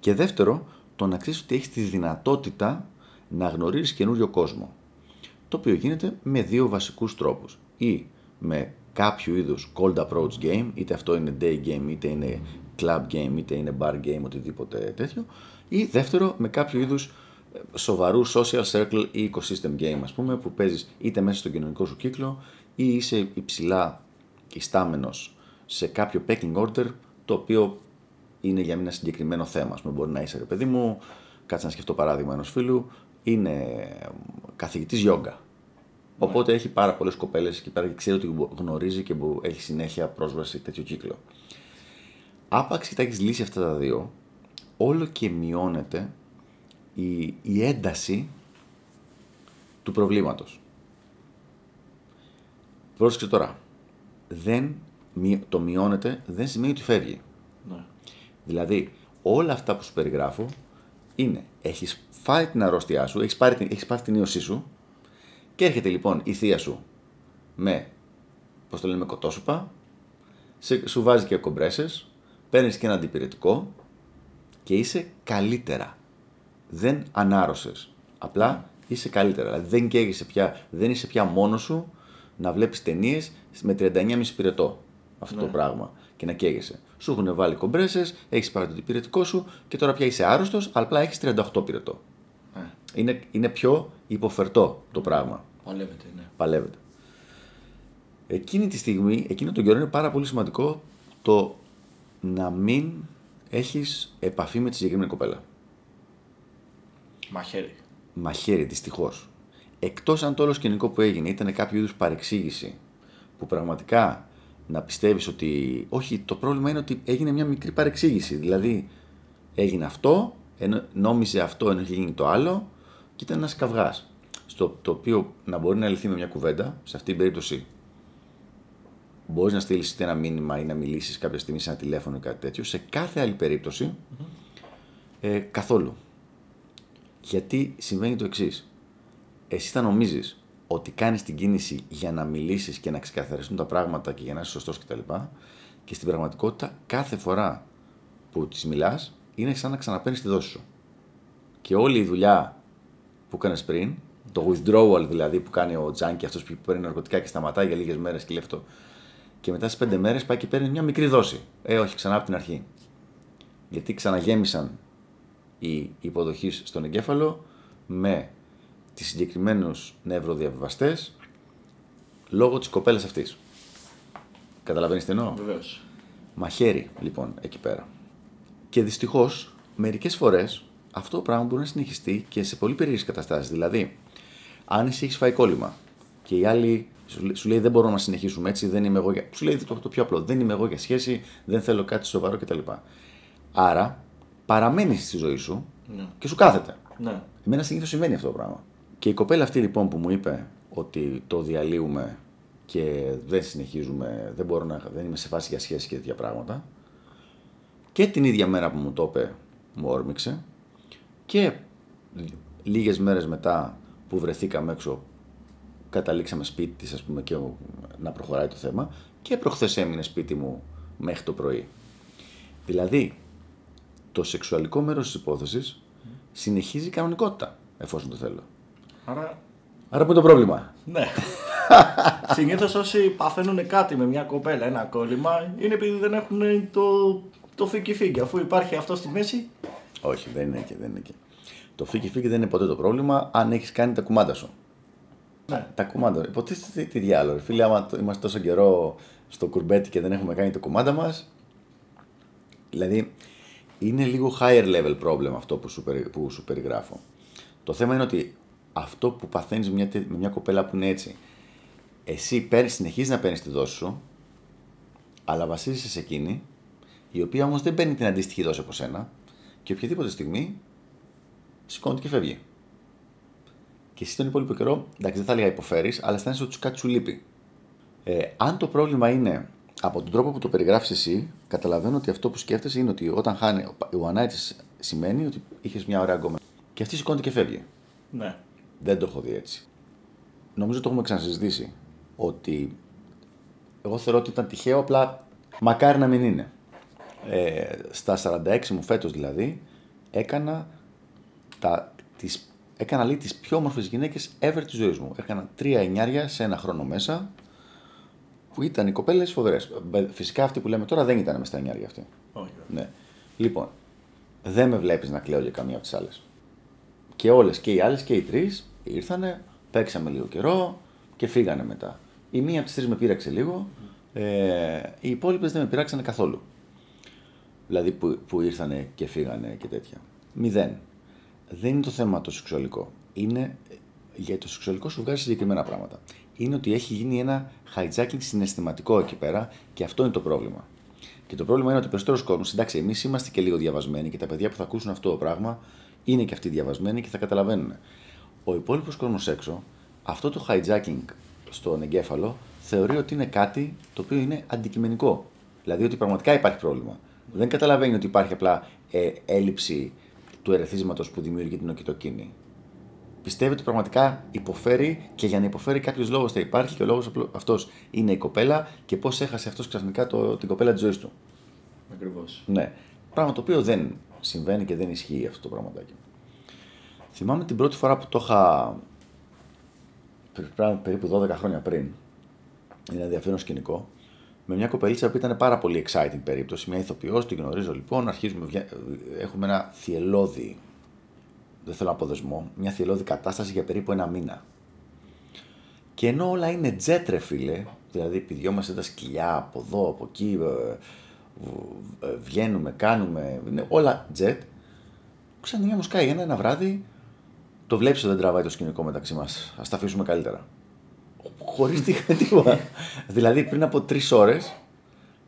Και δεύτερο, το να ξέρεις ότι έχεις τη δυνατότητα να γνωρίζει καινούριο κόσμο. Το οποίο γίνεται με δύο βασικούς τρόπους. Ή με κάποιο είδους cold approach game, είτε αυτό είναι day game, είτε είναι club game, είτε είναι bar game, οτιδήποτε τέτοιο. Ή δεύτερο, με κάποιο είδους ε, σοβαρού social circle ή ecosystem game, ας πούμε, που παίζεις είτε μέσα στον κοινωνικό σου κύκλο ή είσαι υψηλά ιστάμενος σε κάποιο pecking order, το οποίο είναι για ένα συγκεκριμένο θέμα. Ας πούμε, μπορεί να είσαι, ρε παιδί μου, κάτσε να σκεφτώ παράδειγμα ενός φίλου, είναι καθηγητής γιόγκα. Οπότε έχει πάρα πολλές κοπέλες εκεί πέρα και ξέρει ότι γνωρίζει και έχει συνέχεια πρόσβαση σε τέτοιο κύκλο. Άπαξ και τα έχεις λύσει αυτά τα δύο, όλο και μειώνεται η, η ένταση του προβλήματος. Πρόσεξε τώρα. Δεν, το μειώνεται δεν σημαίνει ότι φεύγει. Ναι. Δηλαδή, όλα αυτά που σου περιγράφω είναι, έχεις φάει την αρρώστιά σου, έχεις πάρει, έχεις πάρει την ίωσή σου και έρχεται λοιπόν η θεία σου με, πώς το λένε, κοτόσουπα, σου βάζει και κομπρέσες, παίρνεις και ένα αντιπηρετικό και είσαι καλύτερα. Δεν ανάρρωσες. Απλά είσαι καλύτερα. Δηλαδή δεν καίγεσαι πια, δεν είσαι πια μόνος σου να βλέπεις ταινίες με 39,5 πυρετό. Αυτό το ναι. πράγμα. Και να καίγεσαι. Σου έχουν βάλει κομπρέσες, έχεις πάρει το αντιπηρετικό σου και τώρα πια είσαι άρρωστος, αλλά απλά έχεις 38 πυρετό. Ναι. Είναι, είναι πιο υποφερτό το πράγμα. Παλεύεται, ναι. Παλεύεται. Εκείνη τη στιγμή, εκείνο τον καιρό είναι πάρα πολύ σημαντικό το να μην έχεις επαφή με τη συγκεκριμένη κοπέλα. Μαχαίρι. Μαχαίρι, δυστυχώς. Εκτός αν το όλο σκηνικό που έγινε ήταν κάποιο είδους παρεξήγηση που πραγματικά να πιστεύεις ότι. Όχι, το πρόβλημα είναι ότι έγινε μια μικρή παρεξήγηση. Δηλαδή, έγινε αυτό, νόμιζε αυτό ενώ είχε γίνει το άλλο και ήταν ένας καυγάς. Στο το οποίο να μπορεί να λυθεί με μια κουβέντα, σε αυτή την περίπτωση μπορείς να στείλεις ένα μήνυμα ή να μιλήσεις κάποια στιγμή σε ένα τηλέφωνο ή κάτι τέτοιο. Σε κάθε άλλη ε, καθόλου. Γιατί συμβαίνει το εξής. Εσύ θα νομίζεις ότι κάνεις την κίνηση για να μιλήσεις και να ξεκαθαριστούν τα πράγματα και για να είσαι σωστός κτλ. Και, και στην πραγματικότητα κάθε φορά που τη μιλάς είναι σαν να ξαναπαίνει τη δόση σου. Και όλη η δουλειά που έκανες πριν, το withdrawal δηλαδή που κάνει ο Τζάνκι, αυτός που παίρνει ναρκωτικά και σταματάει για λίγες μέρες και λέει αυτό και μετά στις πέντε μέρες πάει και παίρνει μια μικρή δόση. Ε, όχι, ξανά από την αρχή. Γιατί ξαναγέμισαν οι υποδοχείς στον εγκέφαλο με τις συγκεκριμένους νευροδιαβιβαστές λόγω της κοπέλας αυτής. Καταλαβαίνεις τι εννοώ; Βεβαίως. Μαχαίρι, λοιπόν, εκεί πέρα. Και δυστυχώς, μερικές φορές αυτό το πράγμα μπορεί να συνεχιστεί και σε πολύ περίεργες καταστάσεις. Δηλαδή, αν εσύ έχεις φάει κόλλημα και οι άλλοι σου, σου λέει δεν μπορώ να συνεχίσουμε έτσι, δεν είμαι εγώ για. Σου λέει το, το πιο απλό, δεν είμαι εγώ για σχέση, δεν θέλω κάτι σοβαρό κτλ. Άρα, παραμένεις στη ζωή σου Ναι. και σου κάθεται. Ναι. Εμένα συνήθως συμβαίνει αυτό το πράγμα. Και η κοπέλα αυτή λοιπόν που μου είπε ότι το διαλύουμε και δεν συνεχίζουμε, δεν, μπορώ να, δεν είμαι σε φάση για σχέση και τέτοια πράγματα. Και την ίδια μέρα που μου το είπε, μου όρμηξε. Και λίγες μέρες μετά που βρεθήκαμε έξω, καταλήξαμε σπίτι της, ας πούμε, και να προχωράει το θέμα. Και προχθές έμεινε σπίτι μου μέχρι το πρωί. Δηλαδή, το σεξουαλικό μέρος της υπόθεσης συνεχίζει κανονικότητα, εφόσον το θέλω. Άρα, Άρα που είναι το πρόβλημα; ναι. Συνήθως όσοι παθαίνουν κάτι με μια κοπέλα, ένα κόλλημα, είναι επειδή δεν έχουν το, το φίκι φίκι. Αφού υπάρχει αυτό στη μέση, Όχι, δεν είναι εκεί, δεν είναι εκεί. Το φίκι φίκι δεν είναι ποτέ το πρόβλημα αν έχεις κάνει τα κουμάντα σου. ναι. Τα κουμάντα. Υποτίθεται τι, τι διάλογο. ρε Φίλε, άμα το- είμαστε τόσο καιρό στο κουρμπέτι και δεν έχουμε κάνει το κουμάντα μας. Δηλαδή, είναι λίγο higher level problem αυτό που σου, περι- που σου περιγράφω. Το θέμα είναι ότι αυτό που παθαίνεις μια, τε- με μια κοπέλα που είναι έτσι, εσύ παίρνεις, συνεχίζεις να παίρνεις τη δόση σου, αλλά βασίζεσαι σε εκείνη, η οποία όμως δεν παίρνει την αντίστοιχη δόση από σένα και οποιαδήποτε στιγμή σηκώνεται και φεύγει. Και εσύ τον υπόλοιπο καιρό, εντάξει, δεν θα έλεγα υποφέρεις, αλλά αισθάνεσαι ότι σου κάτι σου λείπει. Ε, αν το πρόβλημα είναι από τον τρόπο που το περιγράφεις εσύ, καταλαβαίνω ότι αυτό που σκέφτεσαι είναι ότι όταν χάνει ο one night σημαίνει ότι είχες μια ωραία γκόμενα. Και αυτή σηκώνεται και φεύγει. ναι. Δεν το έχω δει έτσι. Νομίζω το έχουμε ξανασυζητήσει. Ότι εγώ θεωρώ ότι ήταν τυχαίο, απλά μακάρι να μην είναι. Ε, στα 46 μου φέτος δηλαδή, έκανα, τα, τις, έκανα λέει τις πιο όμορφες γυναίκες ever της ζωής μου. Έκανα τρία εννιάρια σε ένα χρόνο μέσα, που ήταν οι κοπέλες φοβερές. Μπε- Φυσικά αυτοί που λέμε τώρα δεν ήταν μες στα εννιάρια αυτοί. Όχι. Ναι. Λοιπόν, δεν με βλέπεις να κλαίω για καμία από τις άλλες. Και όλες και οι άλλες και οι τρεις ήρθανε, παίξαμε λίγο καιρό και φύγανε μετά. Η μία από τις τρεις με πείραξε λίγο, ε, οι υπόλοιπες δεν με πειράξανε καθόλου. Δηλαδή που, που ήρθανε και φύγανε και τέτοια. Μηδέν. Δεν είναι το θέμα το σεξουαλικό. Είναι για το σεξουαλικό σου βγάζει συγκεκριμένα πράγματα. Είναι ότι έχει γίνει ένα hijacking συναισθηματικό εκεί πέρα και αυτό είναι το πρόβλημα. Και το πρόβλημα είναι ότι περισσότερος κόσμος, εντάξει, εμείς είμαστε και λίγο διαβασμένοι και τα παιδιά που θα ακούσουν αυτό το πράγμα είναι και αυτοί διαβασμένοι και θα καταλαβαίνουν. Ο υπόλοιπος κόσμος έξω, αυτό το hijacking στον εγκέφαλο θεωρεί ότι είναι κάτι το οποίο είναι αντικειμενικό. Δηλαδή ότι πραγματικά υπάρχει πρόβλημα. Δεν καταλαβαίνει ότι υπάρχει απλά ε, έλλειψη του ερεθίσματος που δημιουργεί την οκυτοκίνη. Πιστεύει ότι πραγματικά υποφέρει και για να υποφέρει κάποιος λόγος θα υπάρχει και ο λόγος αυτός είναι η κοπέλα και πώς έχασε αυτός ξαφνικά το, την κοπέλα της ζωής του. Ακριβώς. Ναι. Πράγμα το οποίο δεν συμβαίνει και δεν ισχύει αυτό το πραγματάκι. Θυμάμαι την πρώτη φορά που το είχα περι- πράγμα- περίπου 12 χρόνια πριν. Είναι ένα ενδιαφέρον σκηνικό. Με μια κοπελίτσα που ήταν πάρα πολύ exciting περίπτωση. Μια ηθοποιός, την γνωρίζω λοιπόν. Αρχίζουμε, βγα- έχουμε ένα θυελώδη, δεν θέλω να πω δεσμό, μια θυελώδη κατάσταση για περίπου ένα μήνα. Και ενώ όλα είναι jet ρε φίλε, δηλαδή πηδιόμαστε τα σκυλιά από εδώ, από εκεί, ε, ε, βγαίνουμε, κάνουμε, είναι όλα jet, ξαφνικά μου σκάει ένα, ένα βράδυ, το βλέπεις ότι δεν τραβάει το σκηνικό μεταξύ μας, ας τα αφήσουμε καλύτερα. Χωρίς τι- τίποτα. δηλαδή πριν από τρεις ώρες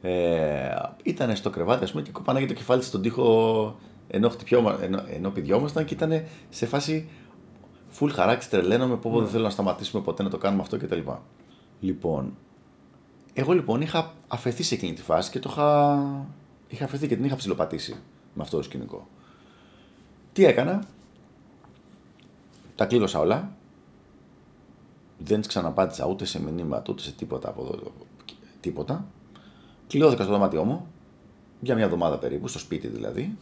ε, ήταν στο κρεβάτι ας πούμε και κοπάναγε το κεφάλι της στον τοίχο ενώ, χτυπιόμα, ενώ, ενώ πηδιόμασταν και ήταν σε φάση full χαράξη, τρελαίνομαι, πω πω δεν θέλω να σταματήσουμε ποτέ να το κάνουμε αυτό κτλ. Λοιπόν, εγώ λοιπόν είχα αφαιθεί σε εκείνη τη φάση και το είχα, είχα αφαιθεί και την είχα ψηλοπατήσει με αυτό το σκηνικό. Τι έκανα, τα κλείδωσα όλα, δεν τη ξαναπάτησα ούτε σε μηνύματα ούτε σε τίποτα από εδώ, τίποτα. Κλειώθηκα στο δωμάτιό μου, για μια εβδομάδα περίπου, στο σπίτι δηλαδή.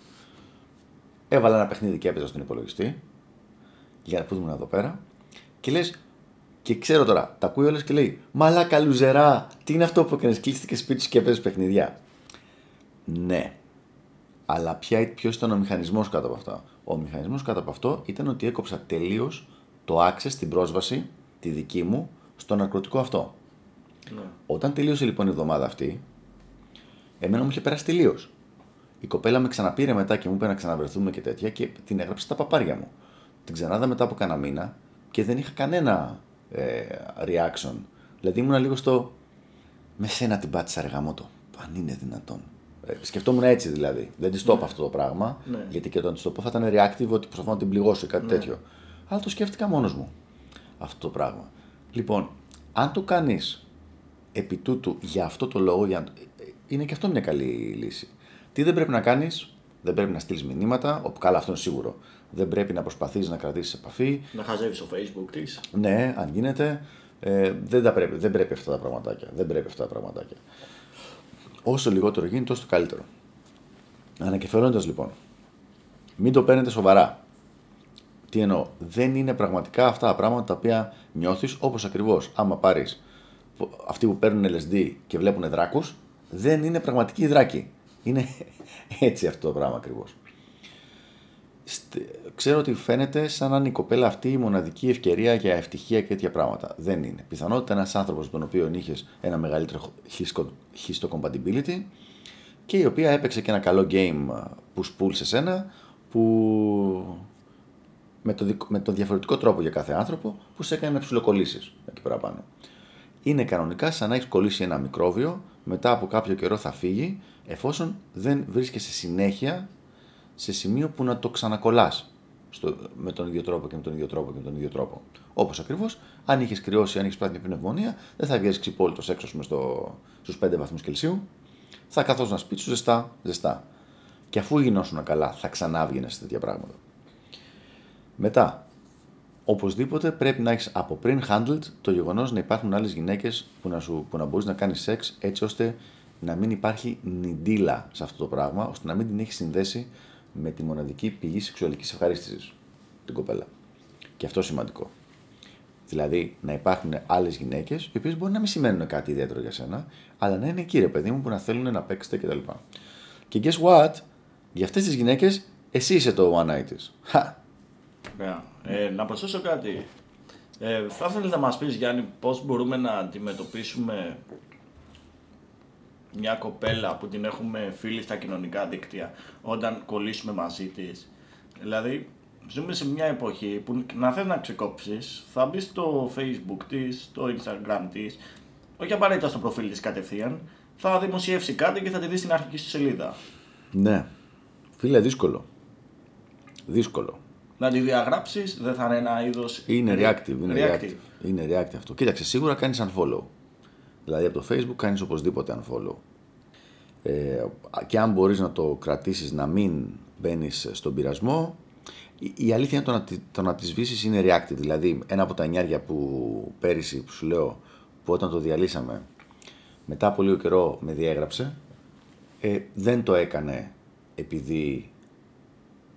Έβαλα ένα παιχνίδι και έπαιζα στον υπολογιστή, για που ήμουν εδώ πέρα. Και λες, και ξέρω τώρα, τα ακούει όλες και λέει: Μαλάκα λουζερά, τι είναι αυτό που έκανες, κλείστηκε σπίτι σου και έπαιζες παιχνιδιά. Ναι. Αλλά ποιος ήταν ο μηχανισμός κάτω από αυτό; Ο μηχανισμός κάτω από αυτό ήταν ότι έκοψα τελείως το access, την πρόσβαση, τη δική μου, στο ναρκωτικό αυτό. Ναι. Όταν τελείωσε λοιπόν η εβδομάδα αυτή Εμένα μου είχε περάσει τελείως. Η κοπέλα με ξαναπήρε μετά και μου είπε να ξαναβρεθούμε και τέτοια και την έγραψε στα παπάρια μου. Την ξανάδα μετά από κανένα μήνα και δεν είχα κανένα ε, reaction. Δηλαδή ήμουν λίγο στο. Με σένα την πάτησα ρε γαμότο. Αν είναι δυνατόν. Ε, σκεφτόμουν έτσι δηλαδή. Δεν της το είπα αυτό το πράγμα. Ναι. Γιατί και όταν της το πω θα ήταν reactive ότι προσπαθώ να την πληγώσω ή κάτι Ναι. τέτοιο. Αλλά το σκέφτηκα μόνος μου αυτό το πράγμα. Λοιπόν, αν το κάνεις επί τούτου για αυτό το λόγο, για... να- είναι και αυτό μια καλή λύση. Τι δεν πρέπει να κάνεις, δεν πρέπει να στείλεις μηνύματα, όπου καλά αυτό είναι σίγουρο. Δεν πρέπει να προσπαθείς να κρατήσεις επαφή. Να χαζεύεις στο facebook της. Ναι, αν γίνεται. Ε, δεν, τα πρέπει, δεν πρέπει αυτά τα πραγματάκια. Δεν πρέπει αυτά τα πραγματάκια. Όσο λιγότερο γίνει, τόσο το καλύτερο. Ανακεφαλώνοντας λοιπόν, μην το παίρνετε σοβαρά. Τι εννοώ, δεν είναι πραγματικά αυτά τα πράγματα τα οποία νιώθεις όπως ακριβώς. Άμα πάρεις αυτοί που παίρνουν LSD και βλέπουν δράκους, δεν είναι πραγματικοί δράκοι. Είναι έτσι αυτό το πράγμα ακριβώς. Στε- Ξέρω ότι φαίνεται σαν να είναι η κοπέλα αυτή η μοναδική ευκαιρία για ευτυχία και τέτοια πράγματα. Δεν είναι. Πιθανότητα ένας άνθρωπος με τον οποίο είχες ένα μεγαλύτερο histo- histocompatibility και η οποία έπαιξε και ένα καλό game push pull σε σένα που με το, δικ- με το διαφορετικό τρόπο για κάθε άνθρωπο που σε έκανε να ψιλοκολλήσεις εκεί πέρα πάνω. Είναι κανονικά σαν να έχεις κολλήσει ένα μικρόβιο, μετά από κάποιο καιρό θα φύγει, εφόσον δεν βρίσκεσαι συνέχεια σε σημείο που να το ξανακολλάς με τον ίδιο τρόπο και με τον ίδιο τρόπο και με τον ίδιο τρόπο. Όπως ακριβώς, αν είχες κρυώσει, αν είχες πάθει μια πνευμονία, δεν θα βγει ξυπόλυτος έξω στους 5 βαθμούς Κελσίου, θα καθόσουν σπίτι σου ζεστά, ζεστά. Και αφού γινόσουν καλά, θα ξανά βγαινε σε τέτοια πράγματα. Μετά, οπωσδήποτε πρέπει να έχεις από πριν handled το γεγονός να υπάρχουν άλλες γυναίκες που να, σου- που να μπορείς να κάνεις σεξ έτσι ώστε να μην υπάρχει νιντίλα σε αυτό το πράγμα, ώστε να μην την έχεις συνδέσει με τη μοναδική πηγή σεξουαλικής ευχαρίστησης την κοπέλα. Και αυτό σημαντικό. Δηλαδή να υπάρχουν άλλες γυναίκες, οι οποίες μπορεί να μην σημαίνουν κάτι ιδιαίτερο για σένα, αλλά να είναι εκεί, ρε παιδί μου, που να θέλουν να παίξετε κτλ. Και guess what, για αυτές τις γυναίκες, εσύ είσαι το one night της. Χα! Ωραία. Ε, να προσθέσω κάτι. Ε, θα ήθελες να μας πεις Γιάννη πώς μπορούμε να αντιμετωπίσουμε μια κοπέλα που την έχουμε φίλοι στα κοινωνικά δίκτυα όταν κολλήσουμε μαζί της; Δηλαδή ζούμε σε μια εποχή που να θες να ξεκόψεις θα μπεις στο facebook της, στο instagram της όχι απαραίτητα στο προφίλ της κατευθείαν θα δημοσιεύσει κάτι και θα τη δεις στην αρχική σου σελίδα. Ναι. Φίλε, δύσκολο. Δύσκολο. Να τη διαγράψεις δεν θα είναι ένα είδος Είναι re- reactive. Είναι reactive. Είναι reactive αυτό. Κοίταξε, σίγουρα κάνεις unfollow. Δηλαδή από το facebook κάνεις οπωσδήποτε unfollow. Ε, και αν μπορείς να το κρατήσεις να μην μπαίνεις στον πειρασμό, η, η αλήθεια είναι το να, τη- το να τη σβήσει είναι reactive. Δηλαδή, ένα από τα νιάρια που πέρυσι που σου λέω, που όταν το διαλύσαμε, μετά από λίγο καιρό με διέγραψε, ε, δεν το έκανε επειδή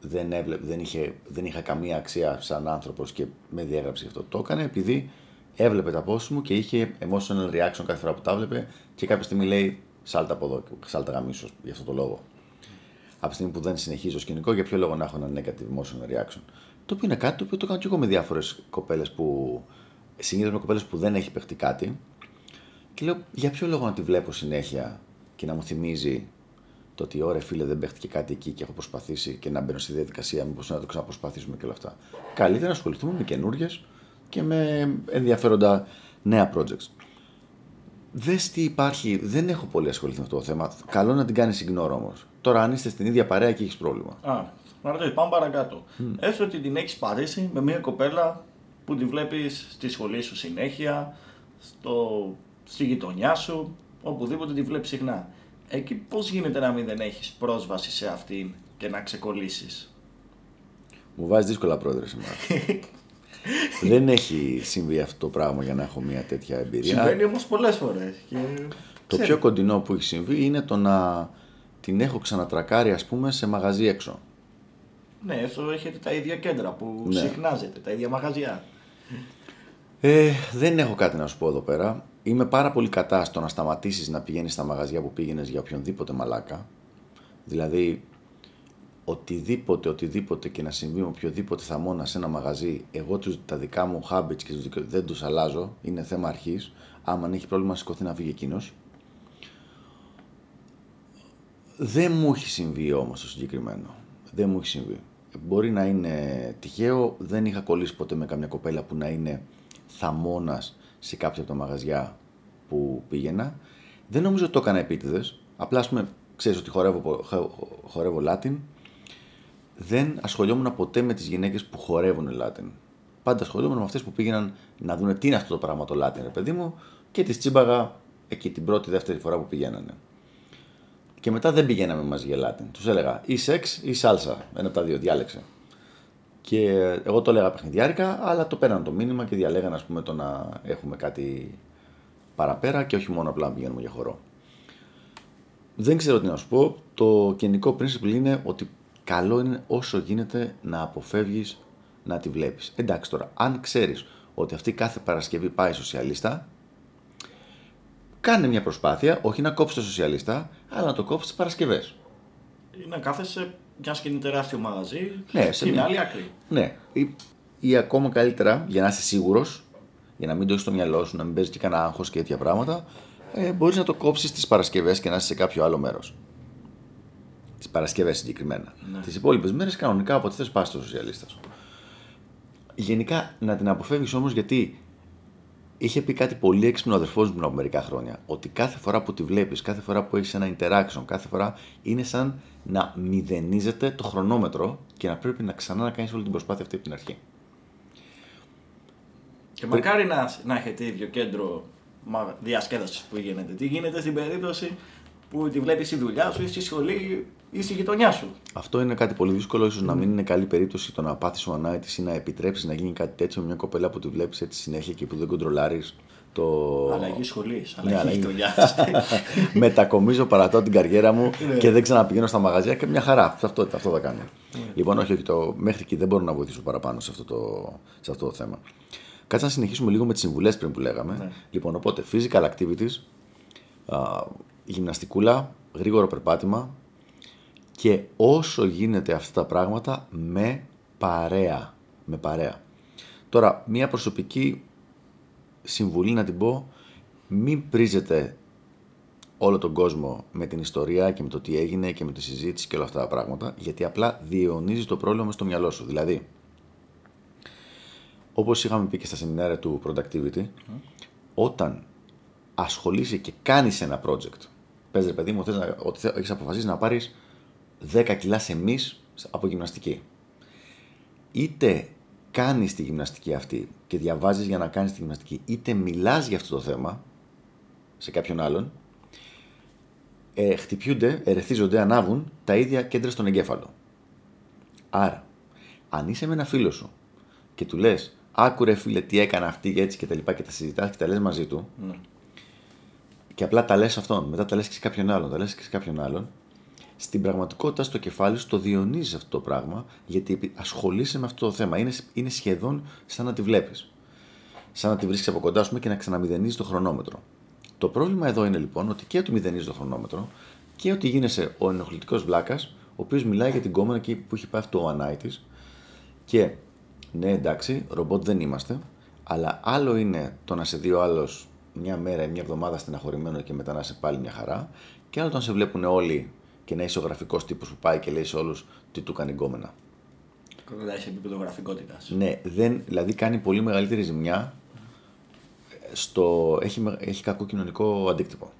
δεν, έβλεπε, δεν, είχε, δεν είχα καμία αξία σαν άνθρωπος και με διέγραψε αυτό. Το έκανε επειδή έβλεπε τα post μου και είχε emotional reaction κάθε φορά που τα έβλεπε και κάποια στιγμή λέει σάλτα από εδώ, σάλτα γαμίσο για αυτό το λόγο. Από τη στιγμή που δεν συνεχίζει το σκηνικό, για ποιο λόγο να έχω ένα negative emotional reaction. Το οποίο είναι κάτι το οποίο το κάνω και εγώ με διάφορες κοπέλες που. Συνήθως με κοπέλες που δεν έχει παιχτεί κάτι. Και λέω, για ποιο λόγο να τη βλέπω συνέχεια και να μου θυμίζει το ότι ωραία φίλε δεν παίχτηκε κάτι εκεί και έχω προσπαθήσει και να μπαίνω στη διαδικασία, μήπως να το ξαναπροσπαθήσουμε και όλα αυτά. Καλύτερα να ασχοληθούμε με καινούριε και με ενδιαφέροντα νέα projects. Δες τι υπάρχει, δεν έχω πολύ ασχοληθεί με αυτό το θέμα. Καλό να την κάνεις ignore όμως. Τώρα, αν είστε στην ίδια παρέα και έχεις πρόβλημα. Α, να ρωτήσω, πάμε παρακάτω. Έστω ότι την έχεις παρέσει με μια κοπέλα που τη βλέπεις στη σχολή σου συνέχεια, στο, στη γειτονιά σου, οπουδήποτε τη βλέπεις συχνά. Εκεί πώς γίνεται να μην δεν έχεις πρόσβαση σε αυτήν και να ξεκολλήσεις; Μου βάζει δύσκολα πρόεδρε σήμερα. δεν έχει συμβεί αυτό το πράγμα για να έχω μια τέτοια εμπειρία. Συμβαίνει όμως πολλές φορές. Και... Το ξέρω. πιο κοντινό που έχει συμβεί είναι το να την έχω ξανατρακάρει, ας πούμε, σε μαγαζί έξω. Ναι, έστω έχετε τα ίδια κέντρα που Ναι. συχνάζετε, τα ίδια μαγαζιά. Ε, δεν έχω κάτι να σου πω εδώ πέρα. Είμαι πάρα πολύ κατά στο να σταματήσεις να πηγαίνεις στα μαγαζιά που πήγαινες για οποιονδήποτε μαλάκα. Δηλαδή, οτιδήποτε, οτιδήποτε και να συμβεί με οποιοδήποτε θαμώνα σε ένα μαγαζί, εγώ τους, τα δικά μου habits και τους δικαι- δεν τους αλλάζω. Είναι θέμα αρχής. Άμα αν έχει πρόβλημα, σηκωθεί να φύγει εκείνος. Δεν μου έχει συμβεί όμως το συγκεκριμένο. Δεν μου έχει συμβεί. Μπορεί να είναι τυχαίο, δεν είχα κολλήσει ποτέ με καμιά κοπέλα που να είναι θαμώνας σε κάποια από τα μαγαζιά που πήγαινα. Δεν νομίζω ότι το έκανα επίτηδες. Απλά, ας πούμε, ξέρεις ότι χορεύω, χορεύω Latin. Δεν ασχολιόμουν ποτέ με τις γυναίκες που χορεύουν Latin. Πάντα ασχολιόμουν με αυτές που πήγαιναν να δουν τι είναι αυτό το πράγμα το Latin, ρε παιδί μου, και τι τσίμπαγα εκεί την πρώτη, δεύτερη φορά που πηγαίνανε. Και μετά δεν πηγαίναμε μαζί για Latin. Τους έλεγα ή σεξ ή σάλσα. Ένα από τα δύο, διάλεξε. Και εγώ το έλεγα παιχνιδιάρικα, αλλά το πέραν το μήνυμα και διαλέγαν ας πούμε, το να έχουμε κάτι παραπέρα και όχι μόνο απλά να πηγαίνουμε για χορό. Δεν ξέρω τι να σου πω. Το γενικό principle είναι ότι καλό είναι όσο γίνεται να αποφεύγεις να τη βλέπεις. Εντάξει τώρα, αν ξέρεις ότι αυτή κάθε Παρασκευή πάει σοσιαλίστα, κάνε μια προσπάθεια, όχι να κόψεις το σοσιαλίστα, αλλά να το κόψεις τις Παρασκευές. Ή να κάθεσαι μια σκηνή τεράστιο μαγαζί ναι, σε μια άλλη άκρη. Ναι. Ή, ή ακόμα καλύτερα, για να είσαι σίγουρος, για να μην το έχεις στο μυαλό σου, να μην παίζει και κανένα άγχος και τέτοια πράγματα, ε, μπορείς να το κόψεις τις Παρασκευές και να είσαι σε κάποιο άλλο μέρος. Τις Παρασκευές συγκεκριμένα. Ναι. Τις υπόλοιπες μέρες κανονικά όποτε θες πας στο σοσιαλίστα. Γενικά να την αποφεύγεις όμως γιατί είχε πει κάτι πολύ έξυπνο ο αδερφός μου από μερικά χρόνια. Ότι κάθε φορά που τη βλέπεις, κάθε φορά που έχεις ένα interaction, κάθε φορά είναι σαν να μηδενίζεται το χρονόμετρο και να πρέπει να ξανά να κάνεις όλη την προσπάθεια αυτή από την αρχή. Και μακάρι να, να έχετε ίδιο κέντρο διασκέδασης που γίνεται. Τι γίνεται στην περίπτωση που τη βλέπεις στη δουλειά σου ή στη σχολή ή στη γειτονιά σου. Αυτό είναι κάτι πολύ δύσκολο. ίσως να μην είναι καλή περίπτωση το να πάθεις ο ανάητη ή να επιτρέψεις να γίνει κάτι τέτοιο με μια κοπέλα που τη βλέπεις έτσι συνέχεια και που δεν κοντρολάρεις το. Αλλαγή σχολής, αλλαγή, ναι, γειτονιάς. Μετακομίζω, παρατώ την καριέρα μου ναι. και δεν ξαναπηγαίνω στα μαγαζιά και μια χαρά. Αυτό, αυτό θα κάνω. Ναι. Λοιπόν, όχι, όχι, το, μέχρι εκεί δεν μπορώ να βοηθήσω παραπάνω σε αυτό το, σε αυτό το θέμα. Κάτσε να συνεχίσουμε λίγο με τις συμβουλές πριν που λέγαμε. Ναι. Λοιπόν, οπότε physical activities, α, γυμναστικούλα, γρήγορο περπάτημα και όσο γίνεται αυτά τα πράγματα με παρέα. Με παρέα. Τώρα, μία προσωπική συμβουλή να την πω, μην πρίζετε όλο τον κόσμο με την ιστορία και με το τι έγινε και με τη συζήτηση και όλα αυτά τα πράγματα, γιατί απλά διαιωνίζεις το πρόβλημα στο μυαλό σου. Δηλαδή, όπως είχαμε πει και στα σεμινάρια του Productivity, όταν ασχολείσαι και κάνεις ένα project, πες ρε παιδί μου θες να, ότι έχεις αποφασίσει να πάρεις 10 κιλά σε μυς από γυμναστική. Είτε κάνεις τη γυμναστική αυτή και διαβάζεις για να κάνεις τη γυμναστική, είτε μιλάς για αυτό το θέμα σε κάποιον άλλον, ε, χτυπιούνται, ερεθίζονται, ανάβουν τα ίδια κέντρα στον εγκέφαλο. Άρα, αν είσαι με ένα φίλο σου και του λες άκουρε φίλε τι έκανε αυτή και έτσι και τα λοιπά και τα συζητάς και τα λες μαζί του ναι. Και απλά τα λες αυτόν, μετά τα λες και σε κάποιον άλλον, τα λες και σε κάποιον άλλον στην πραγματικότητα στο κεφάλι σου το διονύζεις αυτό το πράγμα γιατί ασχολείσαι με αυτό το θέμα. Είναι, είναι σχεδόν σαν να τη βλέπεις. Σαν να τη βρίσκεις από κοντά σου και να ξαναμηδενίζει το χρονόμετρο. Το πρόβλημα εδώ είναι λοιπόν ότι και ότι μηδενίζει το χρονόμετρο και ότι γίνεσαι ο ενοχλητικός βλάκας, ο οποίος μιλάει για την κόμμα εκεί που έχει πάει αυτό ο ανάητη. Και ναι, εντάξει, ρομπότ δεν είμαστε, αλλά άλλο είναι το να σε δει ο άλλος μια μέρα ή μια εβδομάδα στεναχωρημένο και μετά να σε πάλι μια χαρά, και άλλο το να σε βλέπουν όλοι και να είσαι ο γραφικός τύπος που πάει και λέει σε όλους τι του κάνει γκόμενα. Κρατάει σε επίπεδο γραφικότητας. Ναι, δεν, δηλαδή κάνει πολύ μεγαλύτερη ζημιά. Στο, έχει, έχει κακό κοινωνικό αντίκτυπο.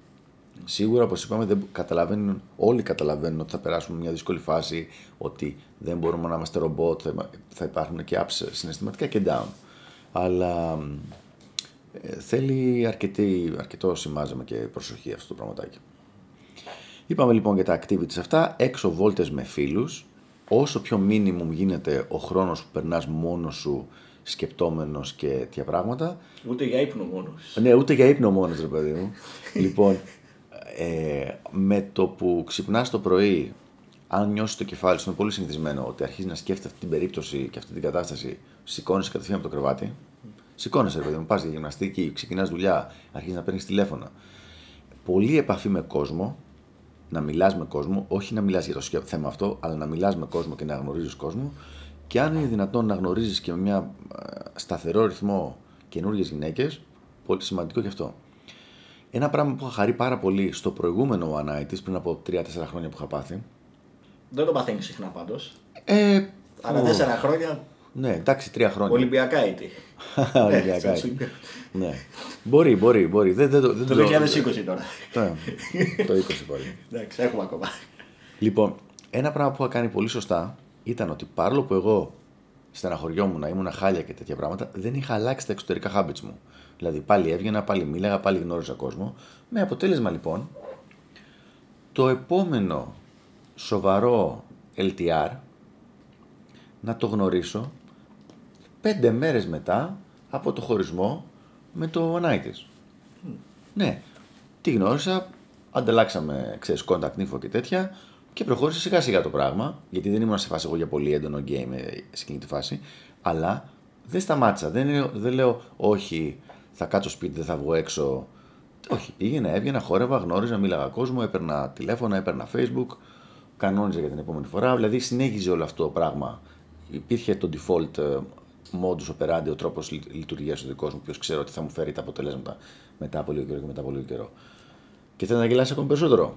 Σίγουρα, όπως είπαμε, δεν καταλαβαίνουν, όλοι καταλαβαίνουν ότι θα περάσουμε μια δύσκολη φάση, ότι δεν μπορούμε να είμαστε ρομπότ, θα υπάρχουν και ups συναισθηματικά και down. Αλλά ε, θέλει αρκετή, αρκετό σημάζεμα και προσοχή αυτό το πραγματάκι. Είπαμε λοιπόν για τα activities αυτά, έξω βόλτες με φίλους, όσο πιο minimum γίνεται ο χρόνος που περνάς μόνος σου σκεπτόμενος και τέτοια πράγματα. Ούτε για ύπνο μόνος. Ναι, ούτε για ύπνο μόνος ρε παιδί μου. λοιπόν, ε, με το που ξυπνάς το πρωί, αν νιώσεις το κεφάλι σου, είναι πολύ συνηθισμένο ότι αρχίζεις να σκέφτεται αυτή την περίπτωση και αυτή την κατάσταση, σηκώνει κατευθείαν από το κρεβάτι. Σηκώνεσαι, ρε παιδί μου, πας για γυμναστική, ξεκινάς δουλειά, αρχίζεις να παίρνεις τηλέφωνα. Πολύ επαφή με κόσμο, να μιλάς με κόσμο, όχι να μιλάς για το θέμα αυτό, αλλά να μιλάς με κόσμο και να γνωρίζεις κόσμο. Και αν είναι δυνατόν να γνωρίζεις και με μια ε, σταθερό ρυθμό καινούριε γυναίκες, πολύ σημαντικό και αυτό. Ένα πράγμα που είχα χαρεί πάρα πολύ στο προηγούμενο One Night πριν από 3-4 χρόνια που είχα πάθει. Δεν το παθαίνεις συχνά πάντως. Ε, Ανά ου, τέσσερα χρόνια Ναι, εντάξει, τρία χρόνια. Ολυμπιακά έτη. Ολυμπιακά. Ναι, έτσι. ναι. Μπορεί, μπορεί, μπορεί. Δεν, δεν, το- δεν Το 2020 τώρα. Ναι, το 20 μπορεί. Εντάξει, έχουμε ακόμα. Λοιπόν, ένα πράγμα που είχα κάνει πολύ σωστά ήταν ότι παρόλο που εγώ στεναχωριόμουν, ήμουν χάλια και τέτοια πράγματα, δεν είχα αλλάξει τα εξωτερικά habits μου. Δηλαδή πάλι έβγαινα, πάλι μίλαγα, πάλι γνώριζα κόσμο. Με αποτέλεσμα λοιπόν, το επόμενο σοβαρό LTR να το γνωρίσω πέντε μέρες μετά από το χωρισμό με το Ονάιτης. Ναι, τη γνώρισα, ανταλλάξαμε, ξέρεις, contact info και τέτοια και προχώρησε σιγά σιγά το πράγμα, γιατί δεν ήμουν σε φάση εγώ για πολύ έντονο game ε, σε εκείνη τη φάση, αλλά δεν σταμάτησα, δεν, λέω- δεν λέω όχι, θα κάτσω σπίτι, δεν θα βγω έξω. Όχι, πήγαινα, έβγαινα, χόρευα, γνώριζα, μίλαγα κόσμο, έπαιρνα τηλέφωνα, έπαιρνα facebook, κανόνιζα για την επόμενη φορά, δηλαδή συνέχιζε όλο αυτό το πράγμα. Υπήρχε το default ε, modus operandi, ο τρόπος λειτουργίας του δικό μου, ποιος ξέρω ότι θα μου φέρει τα αποτελέσματα μετά από λίγο καιρό και μετά από λίγο καιρό. Και θέλω να γελάσει ακόμη περισσότερο.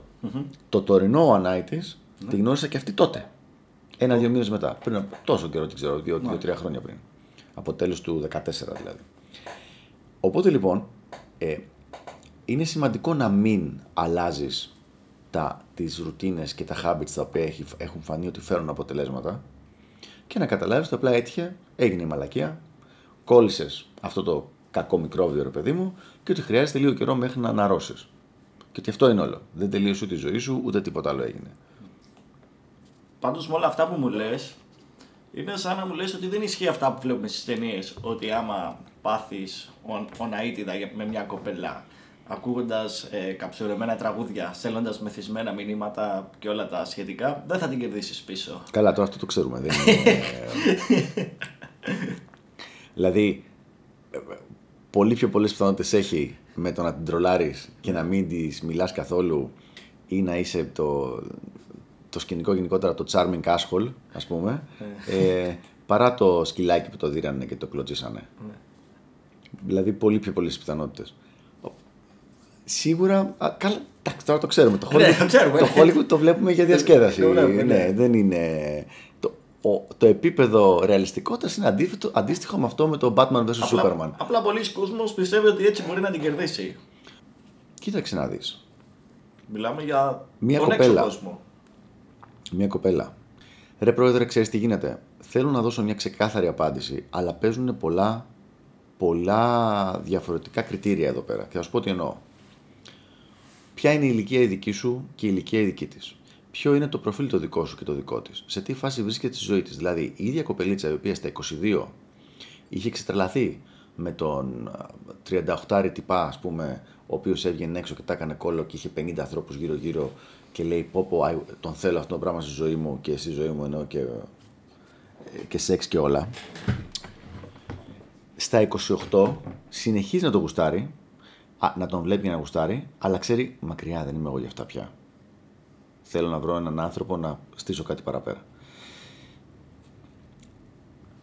Το τωρινό ανάητης τη γνώρισα και αυτή τότε. Ένα-δύο μήνες μετά. Πριν από τόσο καιρό, την ξέρω, δύο-τρία χρόνια πριν. Από τέλος του 14 δηλαδή. Οπότε λοιπόν, ε, είναι σημαντικό να μην αλλάζεις τις ρουτίνες και τα habits τα οποία έχει- έχουν φανεί ότι φέρουν αποτελέσματα και να καταλάβεις ότι απλά έτυχε, έγινε η μαλακία, κόλλησες αυτό το κακό μικρόβιο ρε παιδί μου και ότι χρειάζεται λίγο καιρό μέχρι να αναρρώσεις. Και ότι αυτό είναι όλο. Δεν τελείωσε ούτε η ζωή σου, ούτε τίποτα άλλο έγινε. Πάντως με όλα αυτά που μου λες, είναι σαν να μου λες ότι δεν ισχύει αυτά που βλέπουμε στις ταινίες. Ότι άμα πάθεις οναίτιδα με μια κοπέλα, ακούγοντας ε, καψουρεμένα τραγούδια, στέλνοντας μεθυσμένα μηνύματα και όλα τα σχετικά, δεν θα την κερδίσεις πίσω. Καλά, τώρα αυτό το ξέρουμε. Δεν είναι... δηλαδή, ε, πολύ πιο πολλές πιθανότητες έχει με το να την τρολάρεις και να μην της μιλάς καθόλου ή να είσαι το, το σκηνικό γενικότερα το charming asshole, ας πούμε, ε, παρά το σκυλάκι που το δίρανε και το κλωτσίσανε. Δηλαδή, πολύ πιο πολλές πιθανότητες. Σίγουρα, α, καλά, εντάξει, τώρα το ξέρουμε. Το Ναι, Hollywood, το ξέρουμε. το Hollywood το βλέπουμε για διασκέδαση. Το βλέπουμε, ναι, ναι. δεν είναι. Το, ο- το επίπεδο ρεαλιστικότητας είναι αντίθετο, αντίστοιχο με αυτό με το Batman vs Superman. Απλά, απλά πολλοί κόσμος πιστεύει ότι έτσι μπορεί να την κερδίσει. Κοίταξε να δεις. Μιλάμε για Μια τον κοπέλα. έξω κόσμο. Μια κοπέλα. Ρε πρόεδρε, ξέρεις τι γίνεται. Θέλω να δώσω μια ξεκάθαρη απάντηση, αλλά παίζουν πολλά, πολλά διαφορετικά κριτήρια εδώ πέρα. Και θα σου πω τι εννοώ. Ποια είναι η ηλικία η δική σου και η ηλικία η δική της. Ποιο είναι το προφίλ το δικό σου και το δικό της. Σε τι φάση βρίσκεται στη ζωή της. Δηλαδή, η ίδια κοπελίτσα η οποία στα 22 είχε εξετρελαθεί με τον α, 38 τυπά, ας πούμε, ο οποίος έβγαινε έξω και τα έκανε κόλλο και είχε 50 ανθρώπους γύρω-γύρω και λέει: Πω, πω, άι, τον θέλω αυτό το πράγμα στη ζωή μου και στη ζωή μου εννοώ και, ε, και σεξ και όλα. Στα 28 συνεχίζει να το γουστάρει, α, να τον βλέπει και να γουστάρει, αλλά ξέρει μακριά δεν είμαι εγώ για αυτά πια. Θέλω να βρω έναν άνθρωπο να στήσω κάτι παραπέρα.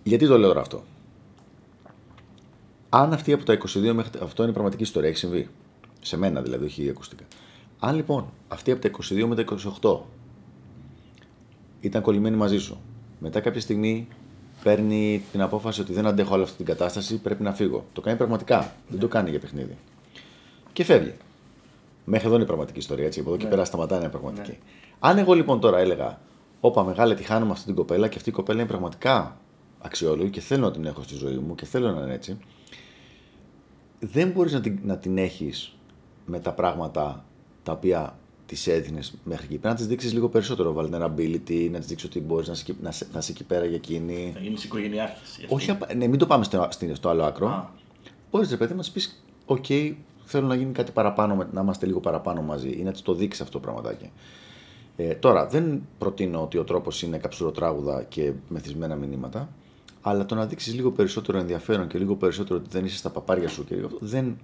Γιατί το λέω τώρα αυτό; Αν αυτή από τα 22 μέχρι. Αυτό είναι πραγματική ιστορία, έχει συμβεί. Σε μένα δηλαδή, όχι ακουστικά. Αν λοιπόν αυτή από τα 22 με τα 28 ήταν κολλημένη μαζί σου, μετά κάποια στιγμή παίρνει την απόφαση ότι δεν αντέχω όλη αυτή την κατάσταση, πρέπει να φύγω. Το κάνει πραγματικά. Δεν το κάνει για παιχνίδι. Και φεύγει. Μέχρι εδώ είναι η πραγματική ιστορία, έτσι. Από εδώ και πέρα σταματάει να είναι πραγματική. Αν εγώ λοιπόν τώρα έλεγα, Όπα, μεγάλη τη χάνουμε αυτή την κοπέλα και αυτή η κοπέλα είναι πραγματικά αξιόλογη και θέλω να την έχω στη ζωή μου και θέλω να είναι έτσι. Δεν μπορείς να την, να την έχεις με τα πράγματα τα οποία τη έδινες μέχρι εκεί. Πρέπει να τη δείξεις λίγο περισσότερο vulnerability, να τη δείξεις ότι μπορείς να, είσαι εκεί- να, σε- να είσαι εκεί πέρα για εκείνη. Θα γίνεις οικογενειάρχης. Όχι, απα- ναι, μην το πάμε στο, στην- στο άλλο άκρο. Α. Μπορείς ρε παιδί να της πεις: Οκ, θέλω να γίνει κάτι παραπάνω, με- να είμαστε λίγο παραπάνω μαζί ή να τη το δείξει αυτό το πραγματάκι. Ε, τώρα, δεν προτείνω ότι ο τρόπος είναι καψουροτράγουδα και μεθυσμένα μηνύματα, αλλά το να δείξεις λίγο περισσότερο ενδιαφέρον και λίγο περισσότερο ότι δεν είσαι στα παπάρια σου και λίγο αυτό, δεν...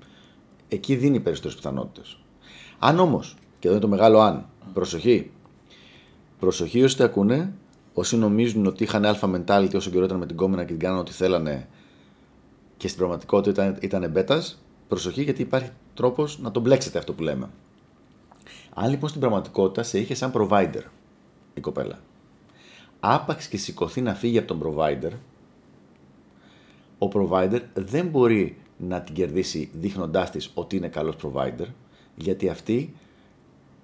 εκεί δίνει περισσότερες πιθανότητες. Αν όμως, και εδώ είναι το μεγάλο αν, προσοχή, προσοχή όσοι τα ακούνε, όσοι νομίζουν ότι είχαν αλφα mentality όσο καιρό ήταν με την κόμενα και την κάνανε ό,τι θέλανε και στην πραγματικότητα ήταν, ήταν μπέτας, προσοχή γιατί υπάρχει τρόπος να το μπλέξετε αυτό που λέμε. Αν λοιπόν στην πραγματικότητα σε είχε σαν provider η κοπέλα, άπαξ και σηκωθεί να φύγει από τον provider, ο provider δεν μπορεί να την κερδίσει δείχνοντάς της ότι είναι καλός provider, γιατί αυτή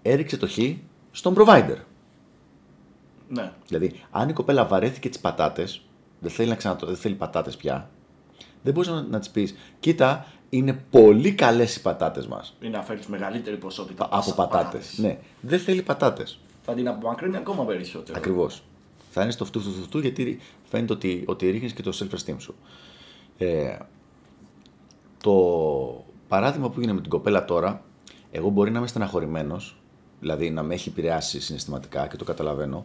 έριξε το χ στον provider. Ναι. Δηλαδή, αν η κοπέλα βαρέθηκε τις πατάτες, δεν θέλει, να ξανατώ, δεν θέλει πατάτες πια, δεν μπορείς να, να της πεις: Κοίτα, είναι πολύ καλές οι πατάτες μας. Ή να φέρεις μεγαλύτερη ποσότητα Από πατάτες. Ναι, δεν θέλει πατάτες. Θα την απομακρύνει ακόμα περισσότερο. Ακριβώς. Θα είναι στο φτού φτού φτού γιατί φαίνεται ότι, ότι ρίχνεις και το self-esteem σου. Ε, το παράδειγμα που γίνεται με την κοπέλα τώρα, εγώ μπορεί να είμαι στεναχωρημένος, δηλαδή να με έχει επηρεάσει συναισθηματικά και το καταλαβαίνω,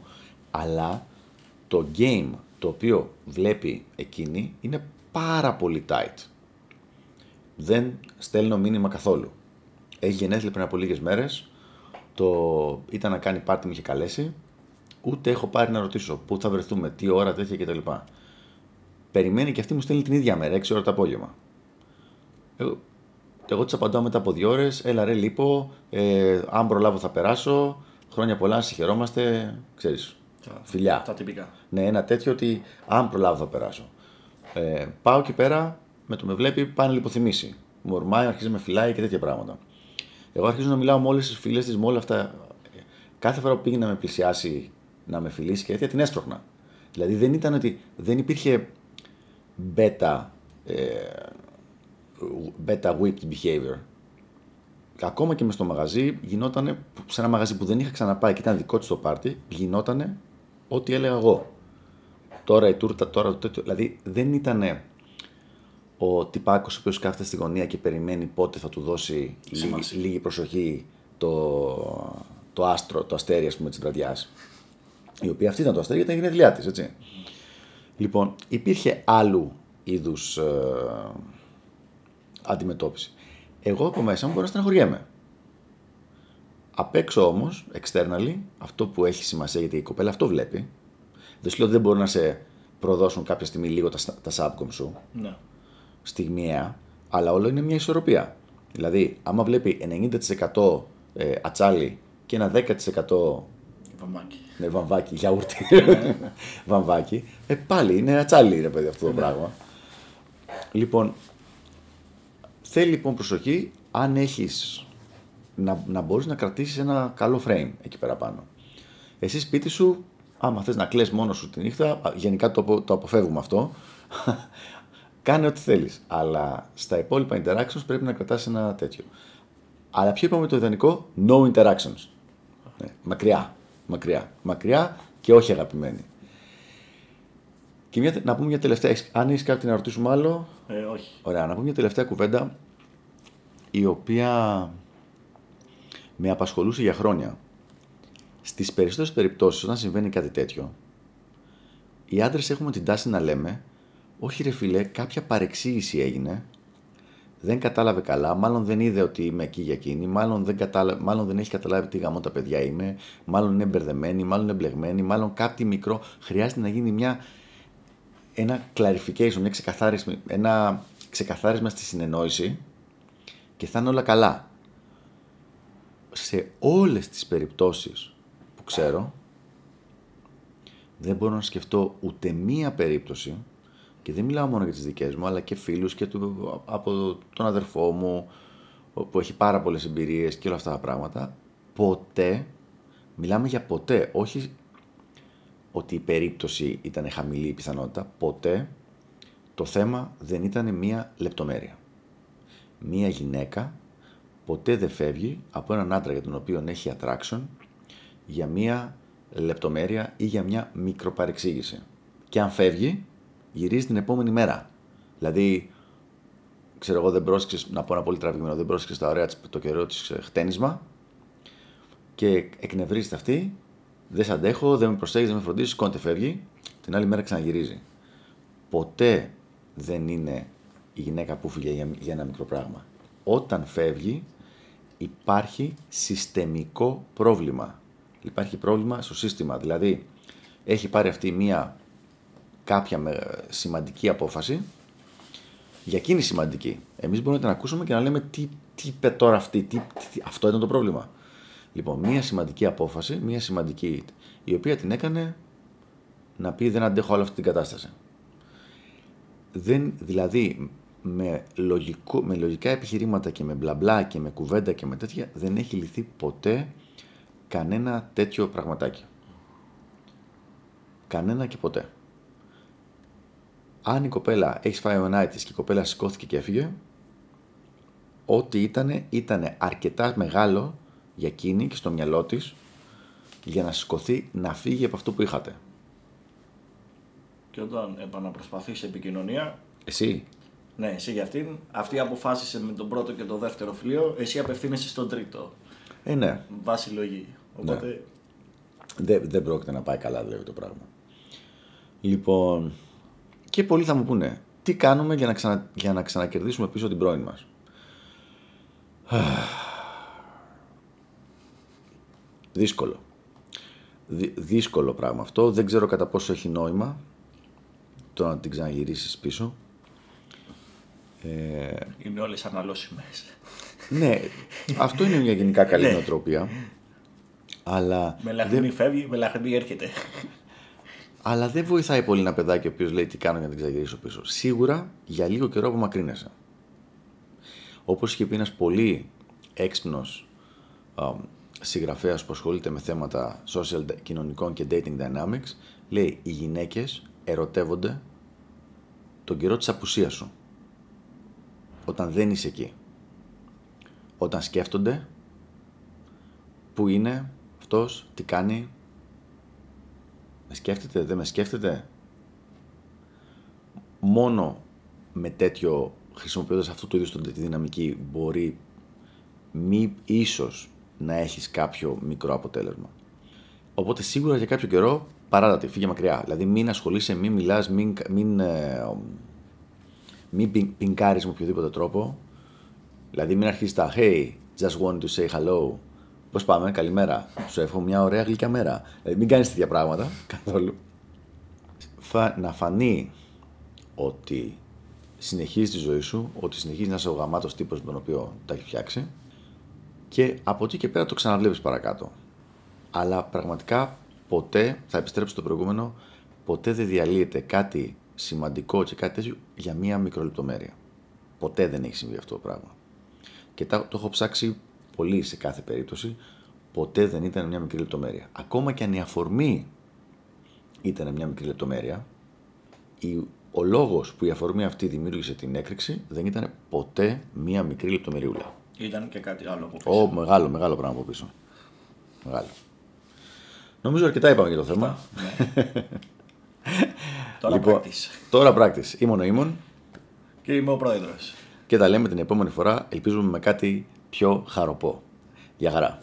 αλλά το game το οποίο βλέπει εκείνη είναι πάρα πολύ tight. Δεν στέλνω μήνυμα καθόλου. Έχει γενέθλια πριν από λίγες μέρες. Το ήταν να κάνει πάρτι, μου είχε καλέσει. Ούτε έχω πάρει να ρωτήσω πού θα βρεθούμε, τι ώρα, τέτοια κτλ. Περιμένει και αυτή μου στέλνει την ίδια μέρα, 6 ώρα το απόγευμα. Εγώ, εγώ της απαντάω μετά από δύο ώρες. Έλα ρε, λείπω. Ε, αν προλάβω θα περάσω. Χρόνια πολλά, συγχαιρόμαστε. Ξέρεις, φιλιά. Τα τυπικά. Ναι, ένα τέτοιο ότι αν προλάβω θα περάσω. Ε, πάω εκεί πέρα, με το με βλέπει, πάει να λιποθυμήσει. Μου ορμάει, αρχίζει να με φυλάει και τέτοια πράγματα. Εγώ αρχίζω να μιλάω με όλες τις φίλε της, με όλα αυτά. Κάθε φορά που πήγε να με πλησιάσει, να με φιλήσει και τέτοια, την έσπρωχνα. Δηλαδή δεν ήταν ότι δεν υπήρχε beta, ε, beta whipped behavior. Ακόμα και με στο μαγαζί γινόταν, σε ένα μαγαζί που δεν είχα ξαναπάει και ήταν δικό της το πάρτι, γινόταν ό,τι έλεγα εγώ. Τώρα η τούρτα, τώρα το τέτοιο. Δηλαδή δεν ήταν ο τυπάκος ο οποίος κάθεται στη γωνία και περιμένει πότε θα του δώσει λίγη, Σημασία. λίγη προσοχή το, το άστρο, το αστέρι ας πούμε της βραδιάς. Η οποία αυτή ήταν το αστέρι γιατί ήταν η γενέθλιά της, έτσι. Λοιπόν, υπήρχε άλλου είδους ε, αντιμετώπιση. Εγώ από μέσα μου μπορώ να στεναχωριέμαι. Απ' έξω όμως, externally, αυτό που έχει σημασία γιατί η κοπέλα αυτό βλέπει. Δεν σου λέω ότι δεν μπορούν να σε προδώσουν κάποια στιγμή λίγο τα, τα subcom σου, Ναι. Στιγμιαία, αλλά όλο είναι μια ισορροπία. Δηλαδή, άμα βλέπει 90% ε, ατσάλι και ένα 10% Βαμάκι. ναι, βαμβάκι, γιαούρτι, βαμβάκι, ε, πάλι είναι ατσάλι ρε παιδί αυτό το πράγμα. Λοιπόν, θέλει λοιπόν προσοχή αν έχεις να, να μπορείς να κρατήσεις ένα καλό frame εκεί πέρα πάνω. Εσύ σπίτι σου, άμα θες να κλαις μόνος σου τη νύχτα, α, γενικά το, απο- το αποφεύγουμε αυτό, κάνε ό,τι θέλεις. Αλλά στα υπόλοιπα interactions πρέπει να κρατάς ένα τέτοιο. Αλλά ποιο είπαμε το ιδανικό, no interactions. Ναι, μακριά, μακριά, μακριά και όχι αγαπημένη. Και μια, να πούμε μια τελευταία, έχεις- αν έχεις κάτι να ρωτήσουμε άλλο, Ε, όχι. Ωραία, να πούμε μια τελευταία κουβέντα η οποία με απασχολούσε για χρόνια. Στις περισσότερες περιπτώσεις όταν συμβαίνει κάτι τέτοιο, οι άντρες έχουμε την τάση να λέμε όχι ρε φίλε, κάποια παρεξήγηση έγινε, δεν κατάλαβε καλά, μάλλον δεν είδε ότι είμαι εκεί για εκείνη, μάλλον δεν, κατάλα... μάλλον δεν έχει καταλάβει τι γαμό τα παιδιά είμαι, μάλλον είναι μπερδεμένη, μάλλον είναι μπλεγμένη, μάλλον κάτι μικρό. Χρειάζεται να γίνει μια ένα clarification, μια ξεκαθάρισμα, ένα ξεκαθάρισμα στη συνεννόηση και θα είναι όλα καλά. Σε όλες τις περιπτώσεις που ξέρω, δεν μπορώ να σκεφτώ ούτε μία περίπτωση και δεν μιλάω μόνο για τις δικές μου, αλλά και φίλους και του, από τον αδερφό μου που έχει πάρα πολλές εμπειρίες και όλα αυτά τα πράγματα. Ποτέ, μιλάμε για ποτέ, όχι ότι η περίπτωση ήταν χαμηλή η πιθανότητα, ποτέ το θέμα δεν ήταν μία λεπτομέρεια. Μία γυναίκα ποτέ δεν φεύγει από έναν άντρα για τον οποίο έχει attraction για μία λεπτομέρεια ή για μια μικροπαρεξήγηση. Και αν φεύγει, γυρίζει την επόμενη μέρα. Δηλαδή, ξέρω εγώ, δεν πρόσεξες, να πω ένα πολύ τραβηγμένο, δεν πρόσεξες τα ωραία της, το καιρό της ε, χτένισμα και εκνευρίζεται αυτή, δεν σε αντέχω, δεν με προσέχεις, δεν με φροντίζεις, κόντε φεύγει, την άλλη μέρα ξαναγυρίζει. Ποτέ δεν είναι η γυναίκα που φύγε για, για ένα μικρό πράγμα. Όταν φεύγει, υπάρχει συστεμικό πρόβλημα. Υπάρχει πρόβλημα στο σύστημα. Δηλαδή, έχει πάρει αυτή μία κάποια με- σημαντική απόφαση Για εκείνη σημαντική. Εμείς μπορούμε να την ακούσουμε και να λέμε τι, τι είπε τώρα αυτή, τι, τι, αυτό ήταν το πρόβλημα. Λοιπόν, μία σημαντική απόφαση, μία σημαντική η οποία την έκανε να πει δεν αντέχω όλη αυτή την κατάσταση. Δεν, δηλαδή με, λογικό, με λογικά επιχειρήματα και με μπλα μπλα και με κουβέντα και με τέτοια δεν έχει λυθεί ποτέ κανένα τέτοιο πραγματάκι. Κανένα και ποτέ. Αν η κοπέλα έχεις φάει ο και η κοπέλα σηκώθηκε και έφυγε, ό,τι ήταν, ήταν αρκετά μεγάλο για εκείνη και στο μυαλό της για να σηκωθεί να φύγει από αυτό που είχατε. Και όταν επαναπροσπαθήσει επικοινωνία. Εσύ. Ναι, εσύ για αυτήν. Αυτή αποφάσισε με τον πρώτο και το δεύτερο φιλίο. Εσύ απευθύνεσαι στον τρίτο. Ε, ναι. Βάση λογή. Οπότε... Ναι. Δεν, δεν πρόκειται να πάει καλά δηλαδή το πράγμα. Λοιπόν, και πολλοί θα μου πούνε, τι κάνουμε για να, ξανα, για να ξανακερδίσουμε πίσω την πρώην μας; Δύσκολο. δύσκολο πράγμα αυτό. Δεν ξέρω κατά πόσο έχει νόημα το να την ξαναγυρίσεις πίσω. Ε... Είναι όλες αναλώσιμες. ναι, αυτό είναι μια γενικά καλή ναι. νοοτροπία. αλλά... Μελαχρινή δεν... φεύγει, μελαχρινή έρχεται. Αλλά δεν βοηθάει πολύ ένα παιδάκι ο οποίος λέει τι κάνω για να την ξαναγυρίσω πίσω. Σίγουρα για λίγο καιρό απομακρύνεσαι. Όπως είχε πει ένας πολύ έξυπνος συγγραφέας που ασχολείται με θέματα social, κοινωνικών και dating dynamics, λέει οι γυναίκες ερωτεύονται τον καιρό της απουσίας σου. Όταν δεν είσαι εκεί. Όταν σκέφτονται πού είναι αυτός, τι κάνει, με σκέφτεται, δεν με σκέφτεται; Μόνο με τέτοιο, χρησιμοποιώντας αυτό το ίδιο τη δυναμική, μπορεί μη ίσως να έχεις κάποιο μικρό αποτέλεσμα. Οπότε σίγουρα για κάποιο καιρό παράτατη, φύγε μακριά. Δηλαδή μην ασχολείσαι, μην μιλάς, μην, μην, ε, μην πινκάρεις με οποιοδήποτε τρόπο. Δηλαδή μην αρχίσεις τα «Hey, just want to say hello». Πώς πάμε, καλημέρα. Σου εύχομαι μια ωραία γλυκιά μέρα. Δηλαδή, μην κάνεις τέτοια πράγματα καθόλου. Θα, να φανεί ότι συνεχίζεις τη ζωή σου, ότι συνεχίζεις να είσαι ο γαμάτος τύπος με τον οποίο τα έχεις φτιάξει και από εκεί και πέρα το ξαναβλέπεις παρακάτω. Αλλά πραγματικά ποτέ, θα επιστρέψω στο προηγούμενο, ποτέ δεν διαλύεται κάτι σημαντικό και κάτι τέτοιο για μία μικρολεπτομέρεια. Ποτέ δεν έχει συμβεί αυτό το πράγμα. Και το, το έχω ψάξει πολύ σε κάθε περίπτωση. Ποτέ δεν ήταν μια μικρή λεπτομέρεια. Ακόμα και αν η αφορμή ήταν μια μικρή λεπτομέρεια, η, ο λόγος που η αφορμή αυτή δημιούργησε την έκρηξη δεν ήταν ποτέ μια μικρή λεπτομεριούλα. Ήταν και κάτι άλλο από πίσω. Ω, μεγάλο, μεγάλο πράγμα από πίσω. Μεγάλο. Νομίζω αρκετά είπαμε για το θέμα. Ναι. τώρα λοιπόν, practice. Τώρα practice. Ήμουν ο Ήμων. Και είμαι ο πρόεδρος. Και τα λέμε την επόμενη φορά, ελπίζουμε με κάτι πιο χαροπό. Γεια χαρά.